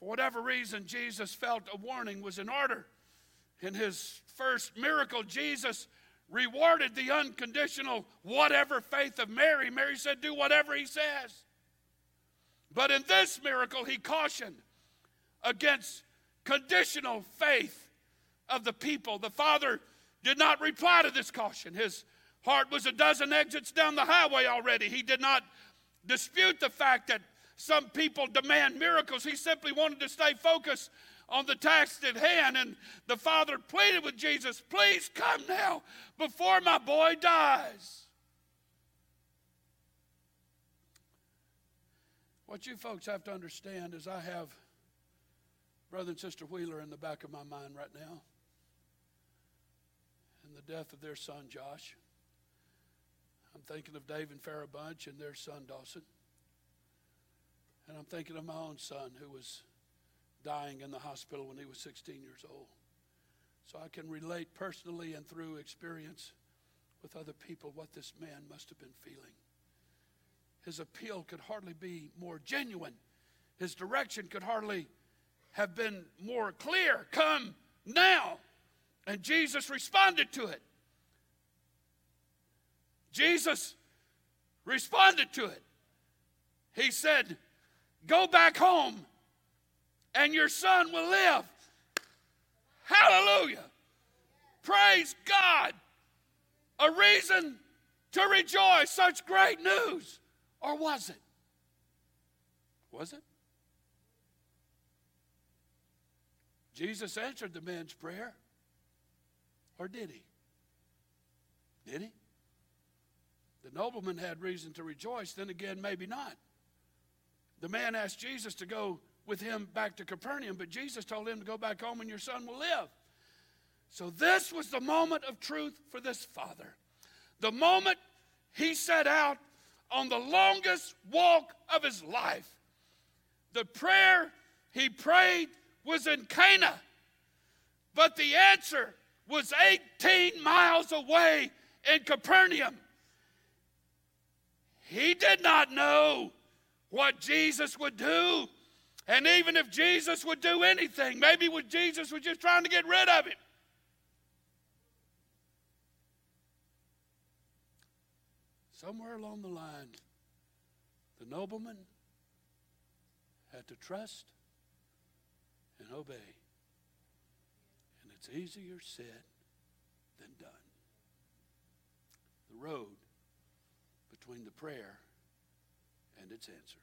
For whatever reason, Jesus felt a warning was in order. In his first miracle, Jesus rewarded the unconditional whatever faith of Mary. Mary said, Do whatever he says. But in this miracle, he cautioned against conditional faith of the people. The Father did not reply to this caution. His heart was a dozen exits down the highway already. He did not dispute the fact that some people demand miracles. He simply wanted to stay focused on the task at hand. And the father pleaded with Jesus, Please come now before my boy dies. What you folks have to understand is I have brother and sister Wheeler in the back of my mind right now. And the death of their son, Josh. I'm thinking of Dave and Farrah Bunch and their son, Dawson. And I'm thinking of my own son who was dying in the hospital when he was 16 years old. So I can relate personally and through experience with other people what this man must have been feeling. His appeal could hardly be more genuine. His direction could hardly have been more clear. Come now. And Jesus responded to it. Jesus responded to it. He said, Go back home and your son will live. Hallelujah. Praise God. A reason to rejoice. Such great news. Or was it? Was it? Jesus answered the man's prayer. Or did he? Did he? The nobleman had reason to rejoice, then again, maybe not. The man asked Jesus to go with him back to Capernaum, but Jesus told him to go back home and your son will live. So, this was the moment of truth for this father. The moment he set out on the longest walk of his life. The prayer he prayed was in Cana, but the answer was 18 miles away in Capernaum. He did not know what Jesus would do. And even if Jesus would do anything, maybe Jesus was just trying to get rid of him. Somewhere along the line, the nobleman had to trust and obey. And it's easier said than done. The road between the prayer its answer.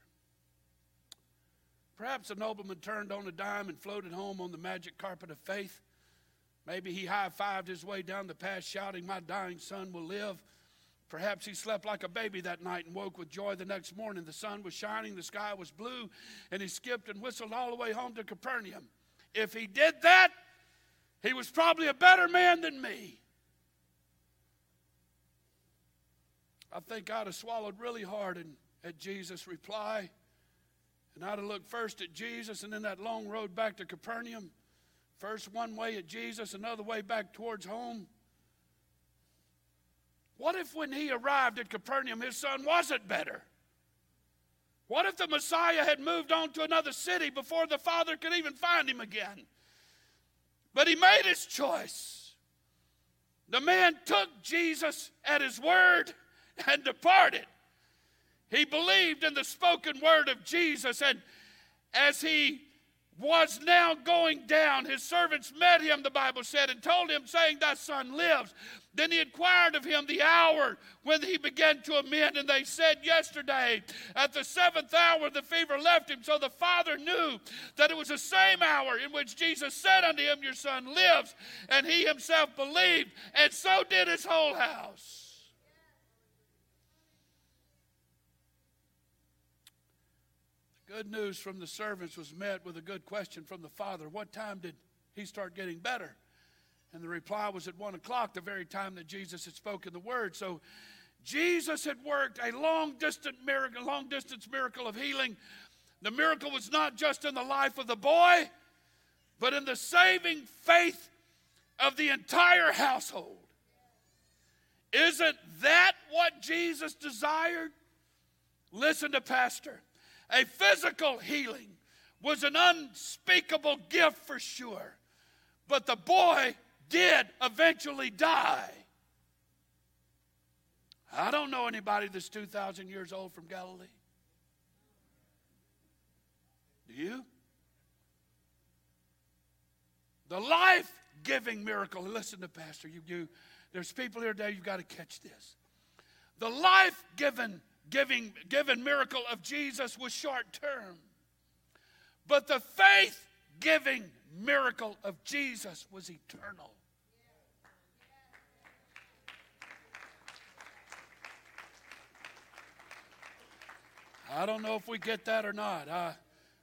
Perhaps the nobleman turned on a dime and floated home on the magic carpet of faith. Maybe he high fived his way down the path, shouting, My dying son will live. Perhaps he slept like a baby that night and woke with joy the next morning. The sun was shining, the sky was blue, and he skipped and whistled all the way home to Capernaum. If he did that, he was probably a better man than me. I think I'd have swallowed really hard and, at Jesus' reply. And I'd have looked first at Jesus and then that long road back to Capernaum. First one way at Jesus, another way back towards home. What if when he arrived at Capernaum, his son wasn't better? What if the Messiah had moved on to another city before the father could even find him again? But he made his choice. The man took Jesus at his word and departed. He believed in the spoken word of Jesus, and as he was now going down, his servants met him, the Bible said, and told him, saying, Thy son lives. Then he inquired of him the hour when he began to amend, and they said, Yesterday, at the seventh hour, the fever left him. So the father knew that it was the same hour in which Jesus said unto him, Your son lives. And he himself believed, and so did his whole house. Good news from the servants was met with a good question from the father. What time did he start getting better? And the reply was at one o'clock, the very time that Jesus had spoken the word. So Jesus had worked a long distance miracle, long distance miracle of healing. The miracle was not just in the life of the boy, but in the saving faith of the entire household. Isn't that what Jesus desired? Listen to Pastor. A physical healing was an unspeakable gift for sure. But the boy did eventually die. I don't know anybody that's 2,000 years old from Galilee. Do you? The life giving miracle. Listen to Pastor. You, you, there's people here today, you've got to catch this. The life given giving, given miracle of Jesus was short term. But the faith giving miracle of Jesus was eternal. I don't know if we get that or not. I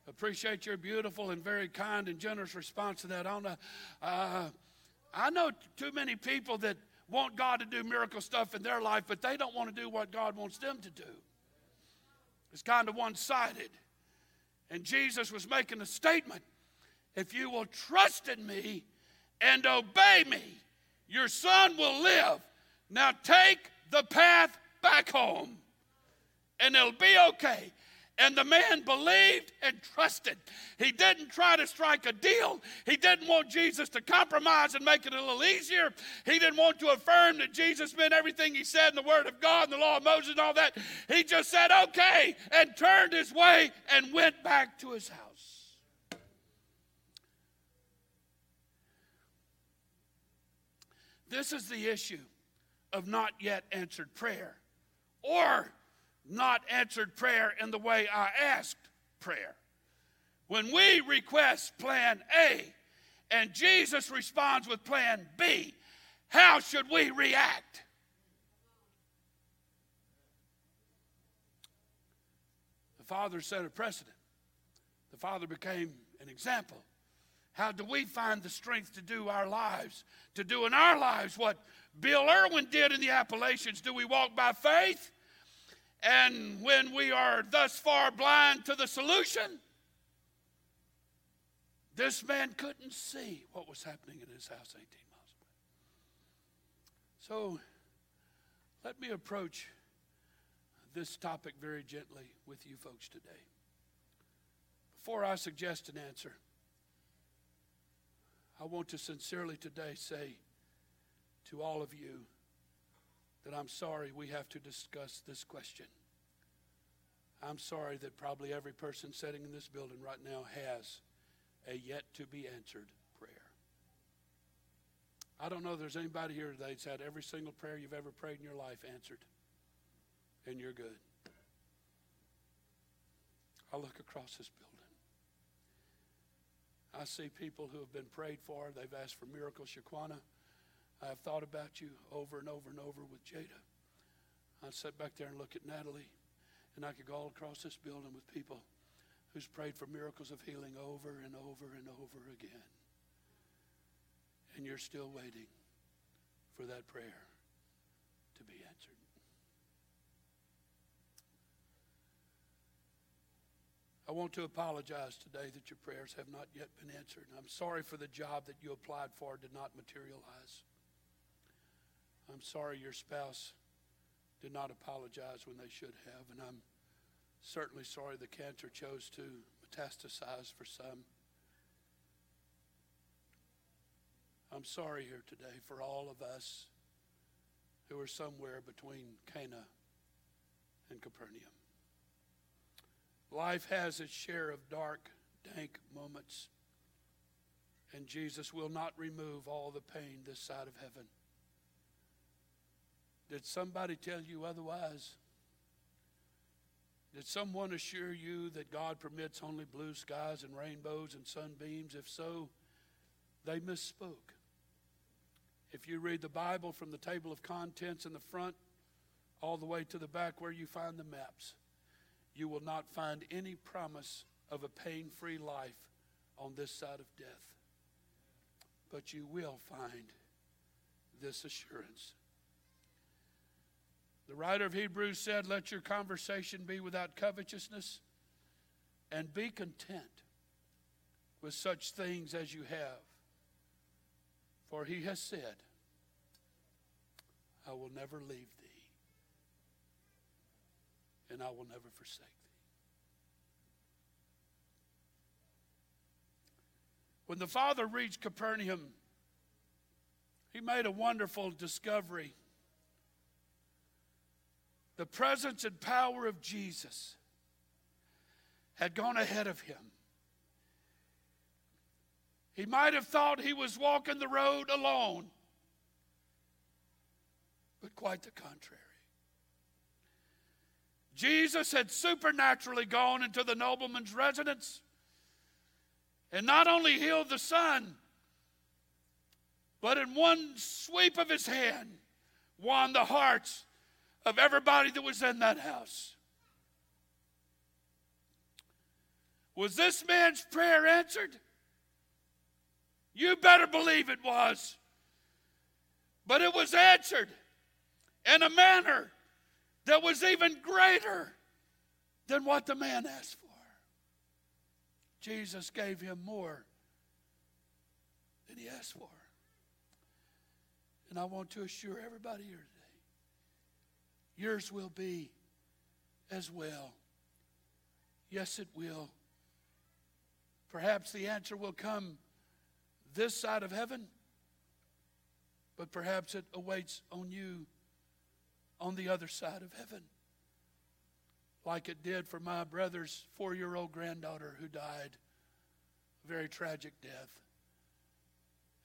appreciate your beautiful and very kind and generous response to that. I, don't know, uh, I know too many people that want God to do miracle stuff in their life, but they don't want to do what God wants them to do. It's kind of one sided. And Jesus was making a statement if you will trust in me and obey me, your son will live. Now take the path back home, and it'll be okay. And the man believed and trusted. He didn't try to strike a deal. He didn't want Jesus to compromise and make it a little easier. He didn't want to affirm that Jesus meant everything he said in the Word of God and the law of Moses and all that. He just said, okay, and turned his way and went back to his house. This is the issue of not yet answered prayer or not answered prayer in the way I asked prayer. When we request plan A and Jesus responds with plan B, how should we react? The Father set a precedent. The Father became an example. How do we find the strength to do our lives, to do in our lives what Bill Irwin did in the Appalachians? Do we walk by faith? And when we are thus far blind to the solution, this man couldn't see what was happening in his house 18 miles away. So let me approach this topic very gently with you folks today. Before I suggest an answer, I want to sincerely today say to all of you that I'm sorry we have to discuss this question. I'm sorry that probably every person sitting in this building right now has a yet to be answered prayer. I don't know if there's anybody here today that's had every single prayer you've ever prayed in your life answered, and you're good. I look across this building. I see people who have been prayed for. They've asked for miracles. Shaquana, I have thought about you over and over and over with Jada. I sit back there and look at Natalie, and I could go all across this building with people who's prayed for miracles of healing over and over and over again. And you're still waiting for that prayer to be answered. I want to apologize today that your prayers have not yet been answered. I'm sorry for the job that you applied for did not materialize. I'm sorry your spouse did not apologize when they should have, and I'm certainly sorry the cancer chose to metastasize for some. I'm sorry here today for all of us who are somewhere between Cana and Capernaum. Life has its share of dark, dank moments, and Jesus will not remove all the pain this side of heaven. Did somebody tell you otherwise? Did someone assure you that God permits only blue skies and rainbows and sunbeams? If so, they misspoke. If you read the Bible from the table of contents in the front all the way to the back where you find the maps, you will not find any promise of a pain free life on this side of death. But you will find this assurance the writer of Hebrews said, Let your conversation be without covetousness and be content with such things as you have. For he has said, I will never leave thee, and I will never forsake thee. When the father reached Capernaum, he made a wonderful discovery the presence and power of Jesus had gone ahead of him. He might have thought he was walking the road alone, but quite the contrary. Jesus had supernaturally gone into the nobleman's residence and not only healed the son, but in one sweep of his hand won the hearts of everybody that was in that house. Was this man's prayer answered? You better believe it was. But it was answered in a manner that was even greater than what the man asked for. Jesus gave him more than he asked for. And I want to assure everybody here yours will be as well. Yes, it will. Perhaps the answer will come this side of heaven, but perhaps it awaits on you on the other side of heaven, like it did for my brother's four year old granddaughter who died a very tragic death.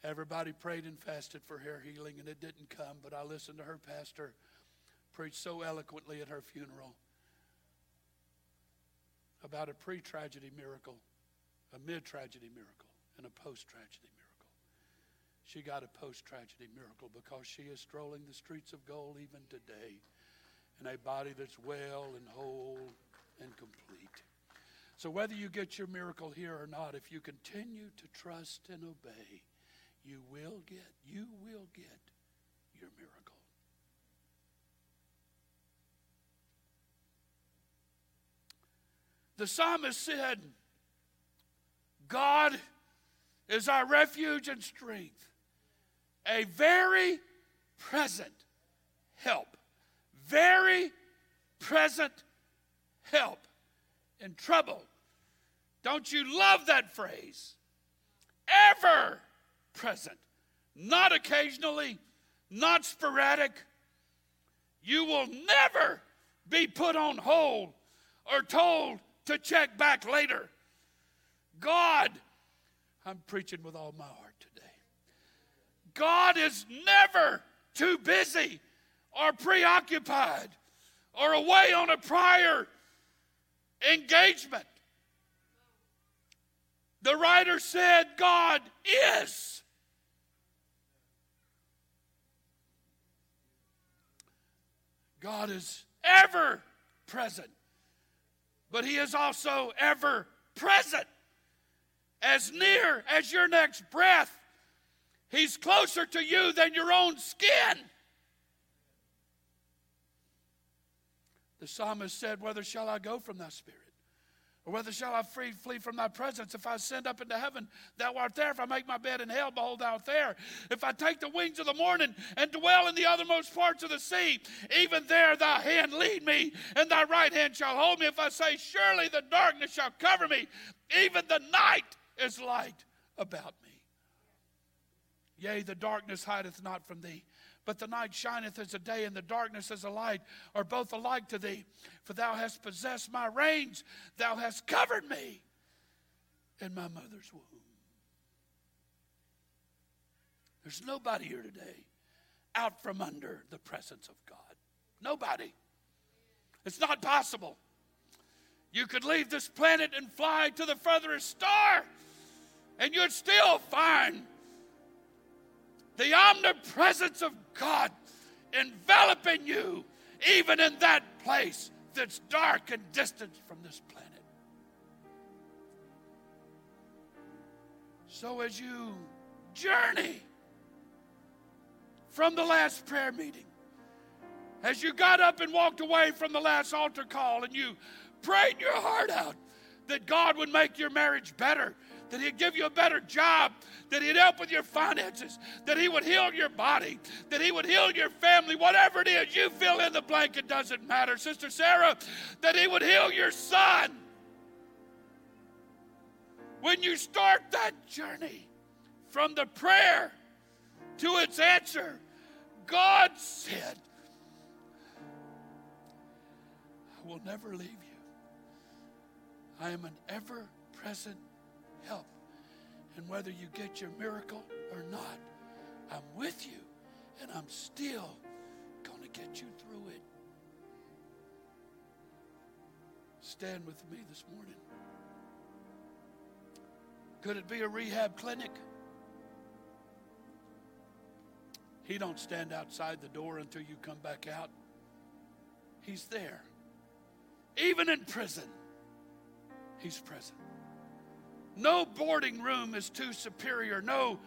Everybody prayed and fasted for her healing, and it didn't come, but I listened to her pastor preached so eloquently at her funeral about a pre tragedy miracle, a mid tragedy miracle, and a post tragedy miracle. She got a post tragedy miracle because she is strolling the streets of gold even today in a body that's well and whole and complete. So, whether you get your miracle here or not, if you continue to trust and obey, you will get, you will get your miracle. The psalmist said, God is our refuge and strength, a very present help. Very present help in trouble. Don't you love that phrase? Ever present. Not occasionally, not sporadic. You will never be put on hold or told to check back later. God, I'm preaching with all my heart today. God is never too busy or preoccupied or away on a prior engagement. The writer said, God is. God is ever present, but He is also ever present. As near as your next breath, He's closer to you than your own skin. The psalmist said, Whether shall I go from thy spirit? Or whether shall I free, flee from thy presence? If I ascend up into heaven, thou art there. If I make my bed in hell, behold, thou art there. If I take the wings of the morning and dwell in the othermost parts of the sea, even there thy hand lead me, and thy right hand shall hold me. If I say, Surely the darkness shall cover me, even the night is light about me. Yea, the darkness hideth not from thee, but the night shineth as a day, and the darkness as a light are both alike to thee. For thou hast possessed my reins, thou hast covered me in my mother's womb. There's nobody here today out from under the presence of God. Nobody. It's not possible. You could leave this planet and fly to the furthest star, and you'd still find the omnipresence of God enveloping you, even in that place that's dark and distant from this planet. So, as you journey from the last prayer meeting, as you got up and walked away from the last altar call and you prayed your heart out that God would make your marriage better, that He'd give you a better job, that He'd help with your finances, that He would heal your body, that He would heal your family, whatever it is, you fill in the blank, it doesn't matter. Sister Sarah, that He would heal your son. When you start that journey from the prayer to its answer, God said, I will never leave you. I am an ever present. And whether you get your miracle or not, I'm with you and I'm still going to get you through it. Stand with me this morning. Could it be a rehab clinic? He don't stand outside the door until you come back out. He's there. Even in prison, he's present. No boarding room is too superior. No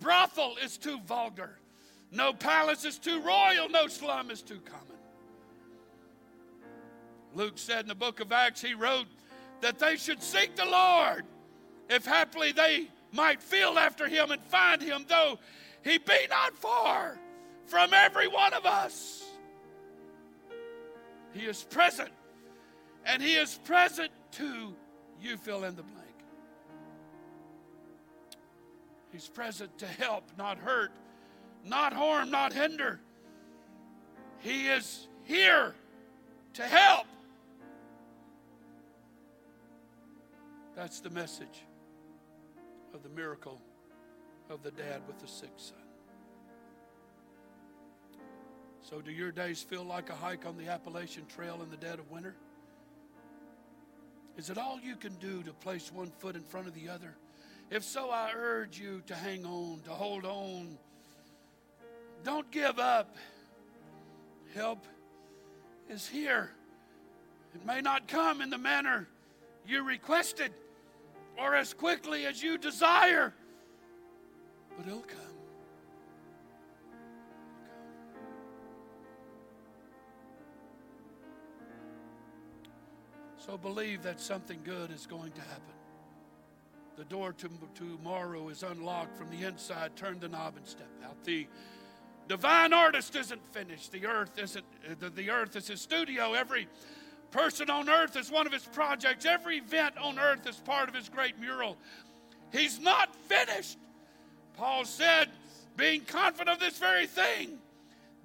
brothel is too vulgar. No palace is too royal. No slum is too common. Luke said in the book of Acts, he wrote that they should seek the Lord if haply they might feel after him and find him, though he be not far from every one of us. He is present, and he is present to you fill in the blank. He's present to help, not hurt, not harm, not hinder. He is here to help. That's the message of the miracle of the dad with the sick son. So, do your days feel like a hike on the Appalachian Trail in the dead of winter? Is it all you can do to place one foot in front of the other? If so, I urge you to hang on, to hold on. Don't give up. Help is here. It may not come in the manner you requested or as quickly as you desire, but it'll come. So believe that something good is going to happen. The door to tomorrow is unlocked from the inside. Turn the knob and step out. The Divine artist isn't finished. The earth isn't, uh, the, the earth is his studio. Every person on earth is one of his projects. Every event on earth is part of his great mural. He's not finished. Paul said, being confident of this very thing,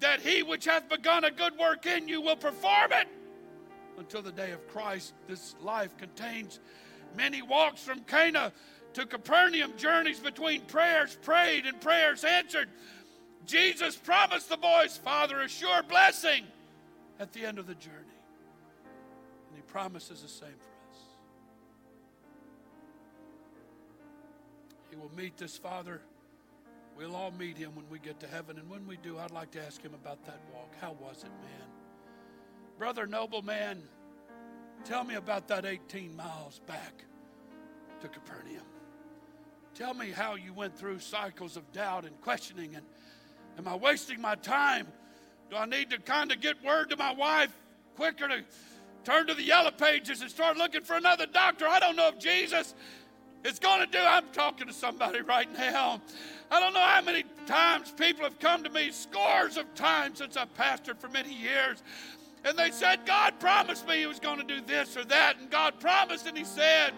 that he which hath begun a good work in you will perform it until the day of Christ. This life contains many walks from Cana to Capernaum, journeys between prayers prayed and prayers answered. Jesus promised the boy's father a sure blessing at the end of the journey. And he promises the same for us. He will meet this father. We'll all meet him when we get to heaven. And when we do, I'd like to ask him about that walk. How was it, man? Brother Nobleman, tell me about that 18 miles back to Capernaum. Tell me how you went through cycles of doubt and questioning and Am I wasting my time? Do I need to kind of get word to my wife quicker to turn to the yellow pages and start looking for another doctor? I don't know if Jesus is going to do. I'm talking to somebody right now. I don't know how many times people have come to me, scores of times since I've pastored for many years. And they said, God promised me He was going to do this or that. And God promised and He said.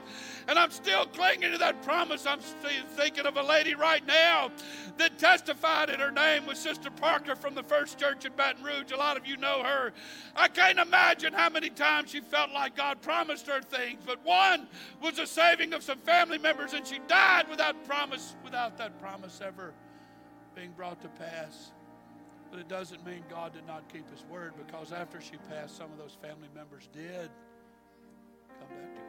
And I'm still clinging to that promise. I'm thinking of a lady right now that testified, and her name was Sister Parker from the First Church in Baton Rouge. A lot of you know her. I can't imagine how many times she felt like God promised her things, but one was the saving of some family members, and she died without promise, without that promise ever being brought to pass. But it doesn't mean God did not keep his word because after she passed, some of those family members did come back to God.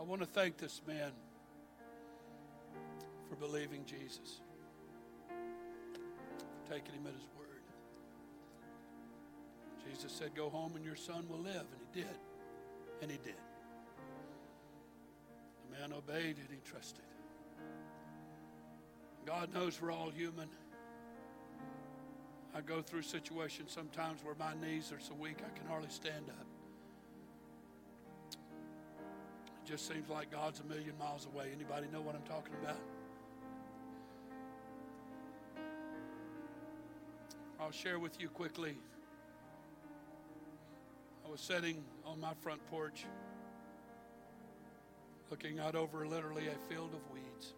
I want to thank this man for believing Jesus, for taking him at his word. Jesus said, Go home and your son will live. And he did. And he did. The man obeyed and he trusted. God knows we're all human. I go through situations sometimes where my knees are so weak I can hardly stand up. It just seems like God's a million miles away. Anybody know what I'm talking about? I'll share with you quickly I was sitting on my front porch looking out over literally a field of weeds,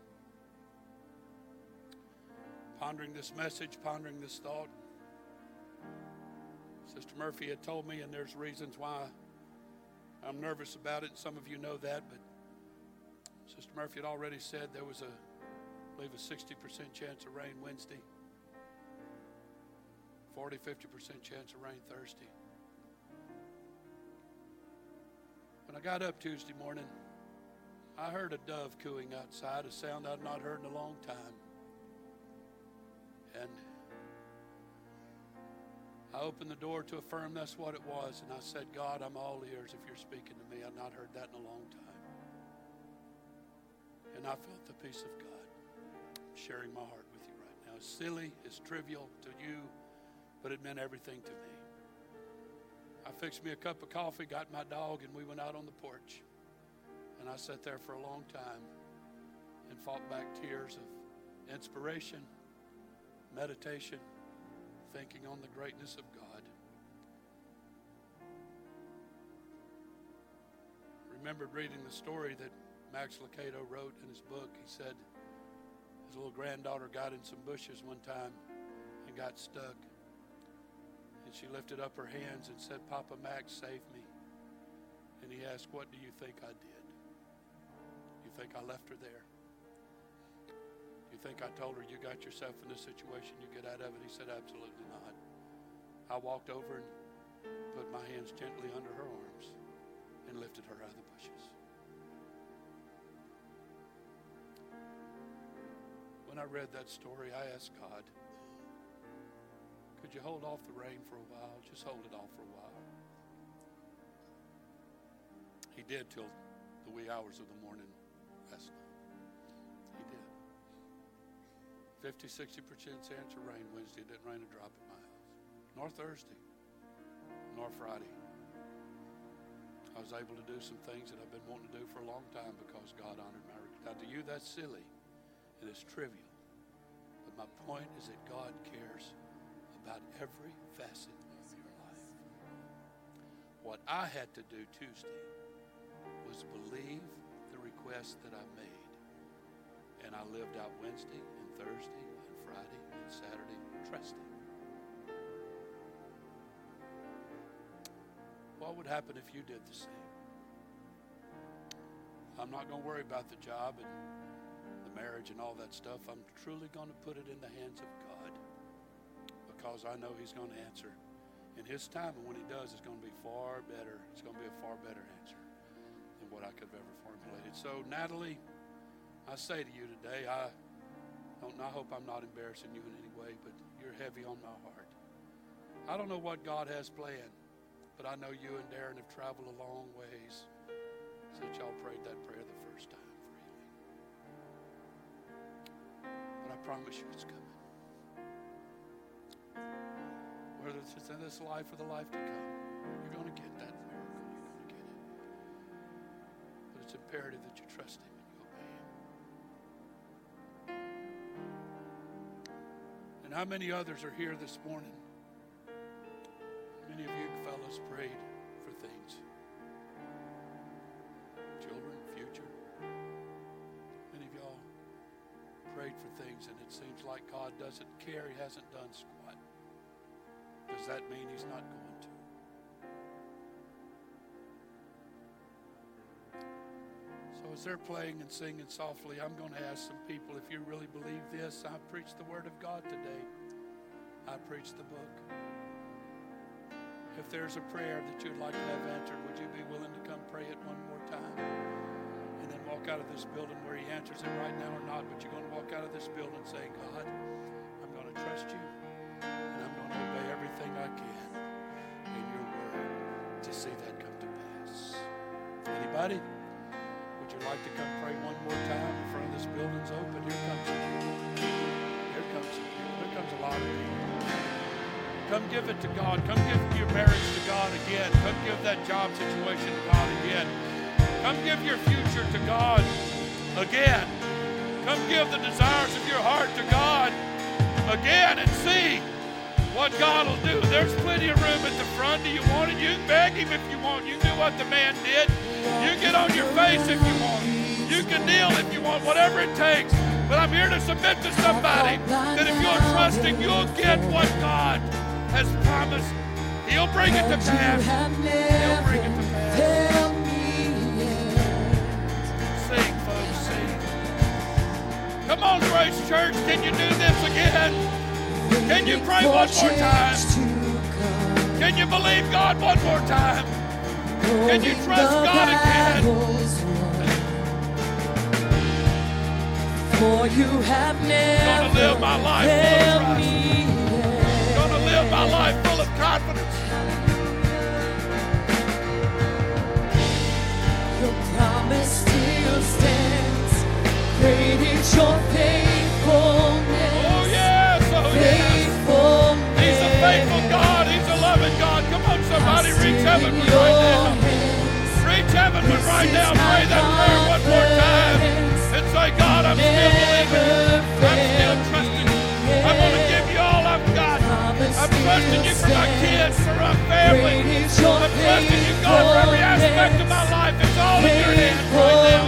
pondering this message, pondering this thought. Sister Murphy had told me, and there's reasons why I'm nervous about it. Some of you know that, but Sister Murphy had already said there was a, I believe, a 60% chance of rain Wednesday, 40, 50% chance of rain Thursday. When I got up Tuesday morning, I heard a dove cooing outside, a sound I'd not heard in a long time. And I opened the door to affirm that's what it was, and I said, God, I'm all ears if you're speaking to me. I've not heard that in a long time. And I felt the peace of God. I'm sharing my heart with you right now. It's silly, it's trivial to you, but it meant everything to me. I fixed me a cup of coffee, got my dog, and we went out on the porch. And I sat there for a long time and fought back tears of inspiration, meditation, thinking on the greatness of God. Remembered reading the story that Max Lucado wrote in his book. He said his little granddaughter got in some bushes one time and got stuck. And she lifted up her hands and said, Papa Max, save me. And he asked, What do you think I did? You think I left her there? You think I told her you got yourself in this situation, you get out of it? He said, Absolutely not. I walked over and put my hands gently under her arms and lifted her out of the bushes. When I read that story, I asked God, could you hold off the rain for a while? Just hold it off for a while. He did till the wee hours of the morning. He did. 50, 60% chance of rain Wednesday. It didn't rain a drop at my house. Nor Thursday. nor Friday. I was able to do some things that I've been wanting to do for a long time because God honored my request. Now, to you, that's silly and it's trivial. But my point is that God about every facet of your life. What I had to do Tuesday was believe the request that I made. And I lived out Wednesday and Thursday and Friday and Saturday trusting. What would happen if you did the same? I'm not going to worry about the job and the marriage and all that stuff. I'm truly going to put it in the hands of God because I know He's going to answer in His time. And when He does, it's going to be far better. It's going to be a far better answer than what I could have ever formulated. So, Natalie, I say to you today, I don't. I hope I'm not embarrassing you in any way, but you're heavy on my heart. I don't know what God has planned, but I know you and Darren have traveled a long ways since y'all prayed that prayer the first time for healing. But I promise you it's coming. Whether it's in this life or the life to come, you're going to get that miracle. You're going to get it. But it's imperative that you trust Him and you obey Him. And how many others are here this morning? Many of you fellows prayed for things children, future. Many of y'all prayed for things, and it seems like God doesn't care. He hasn't done squat. Does that mean He's not going to? So, as they're playing and singing softly, I'm going to ask some people if you really believe this. I preached the Word of God today, I preached the book. If there's a prayer that you'd like to have answered, would you be willing to come pray it one more time? And then walk out of this building where He answers it right now or not, but you're going to walk out of this building and say, God, I'm going to trust you I in your word to see that come to pass. Anybody? Would you like to come pray one more time in front of this building's open? Here comes people. Here comes some people. Here comes a lot of people. Come give it to God. Come give your marriage to God again. Come give that job situation to God again. Come give your future to God again. Come give the desires of your heart to God again and see what God will do. There's plenty of room at the front. Do you want it? You can beg Him if you want. You can do what the man did. You get on your face if you want. You can kneel if you want, whatever it takes. But I'm here to submit to somebody that if you're trusting, you'll get what God has promised. He'll bring it to pass. He'll bring it to pass. Sing, folks, sing. Come on, Grace Church, can you do this again? Can you pray one more time? Can you believe God one more time? Can you trust God again? For you have never Gonna live my life full of trust. Gonna live my life full of confidence. Your promise still stands. Great is your faithfulness. Yes, yes. Faithfulness. He's a faithful God. He's a loving God. Come on, somebody, reach heaven right now. Reach heaven right now. Pray that prayer one more time. And say, God, I'm still believing. I'm still trusting. I'm going to give you all I've got. I'm trusting you for my kids, for my family. I'm trusting you, God, for every aspect of my life. It's all in your hands right now.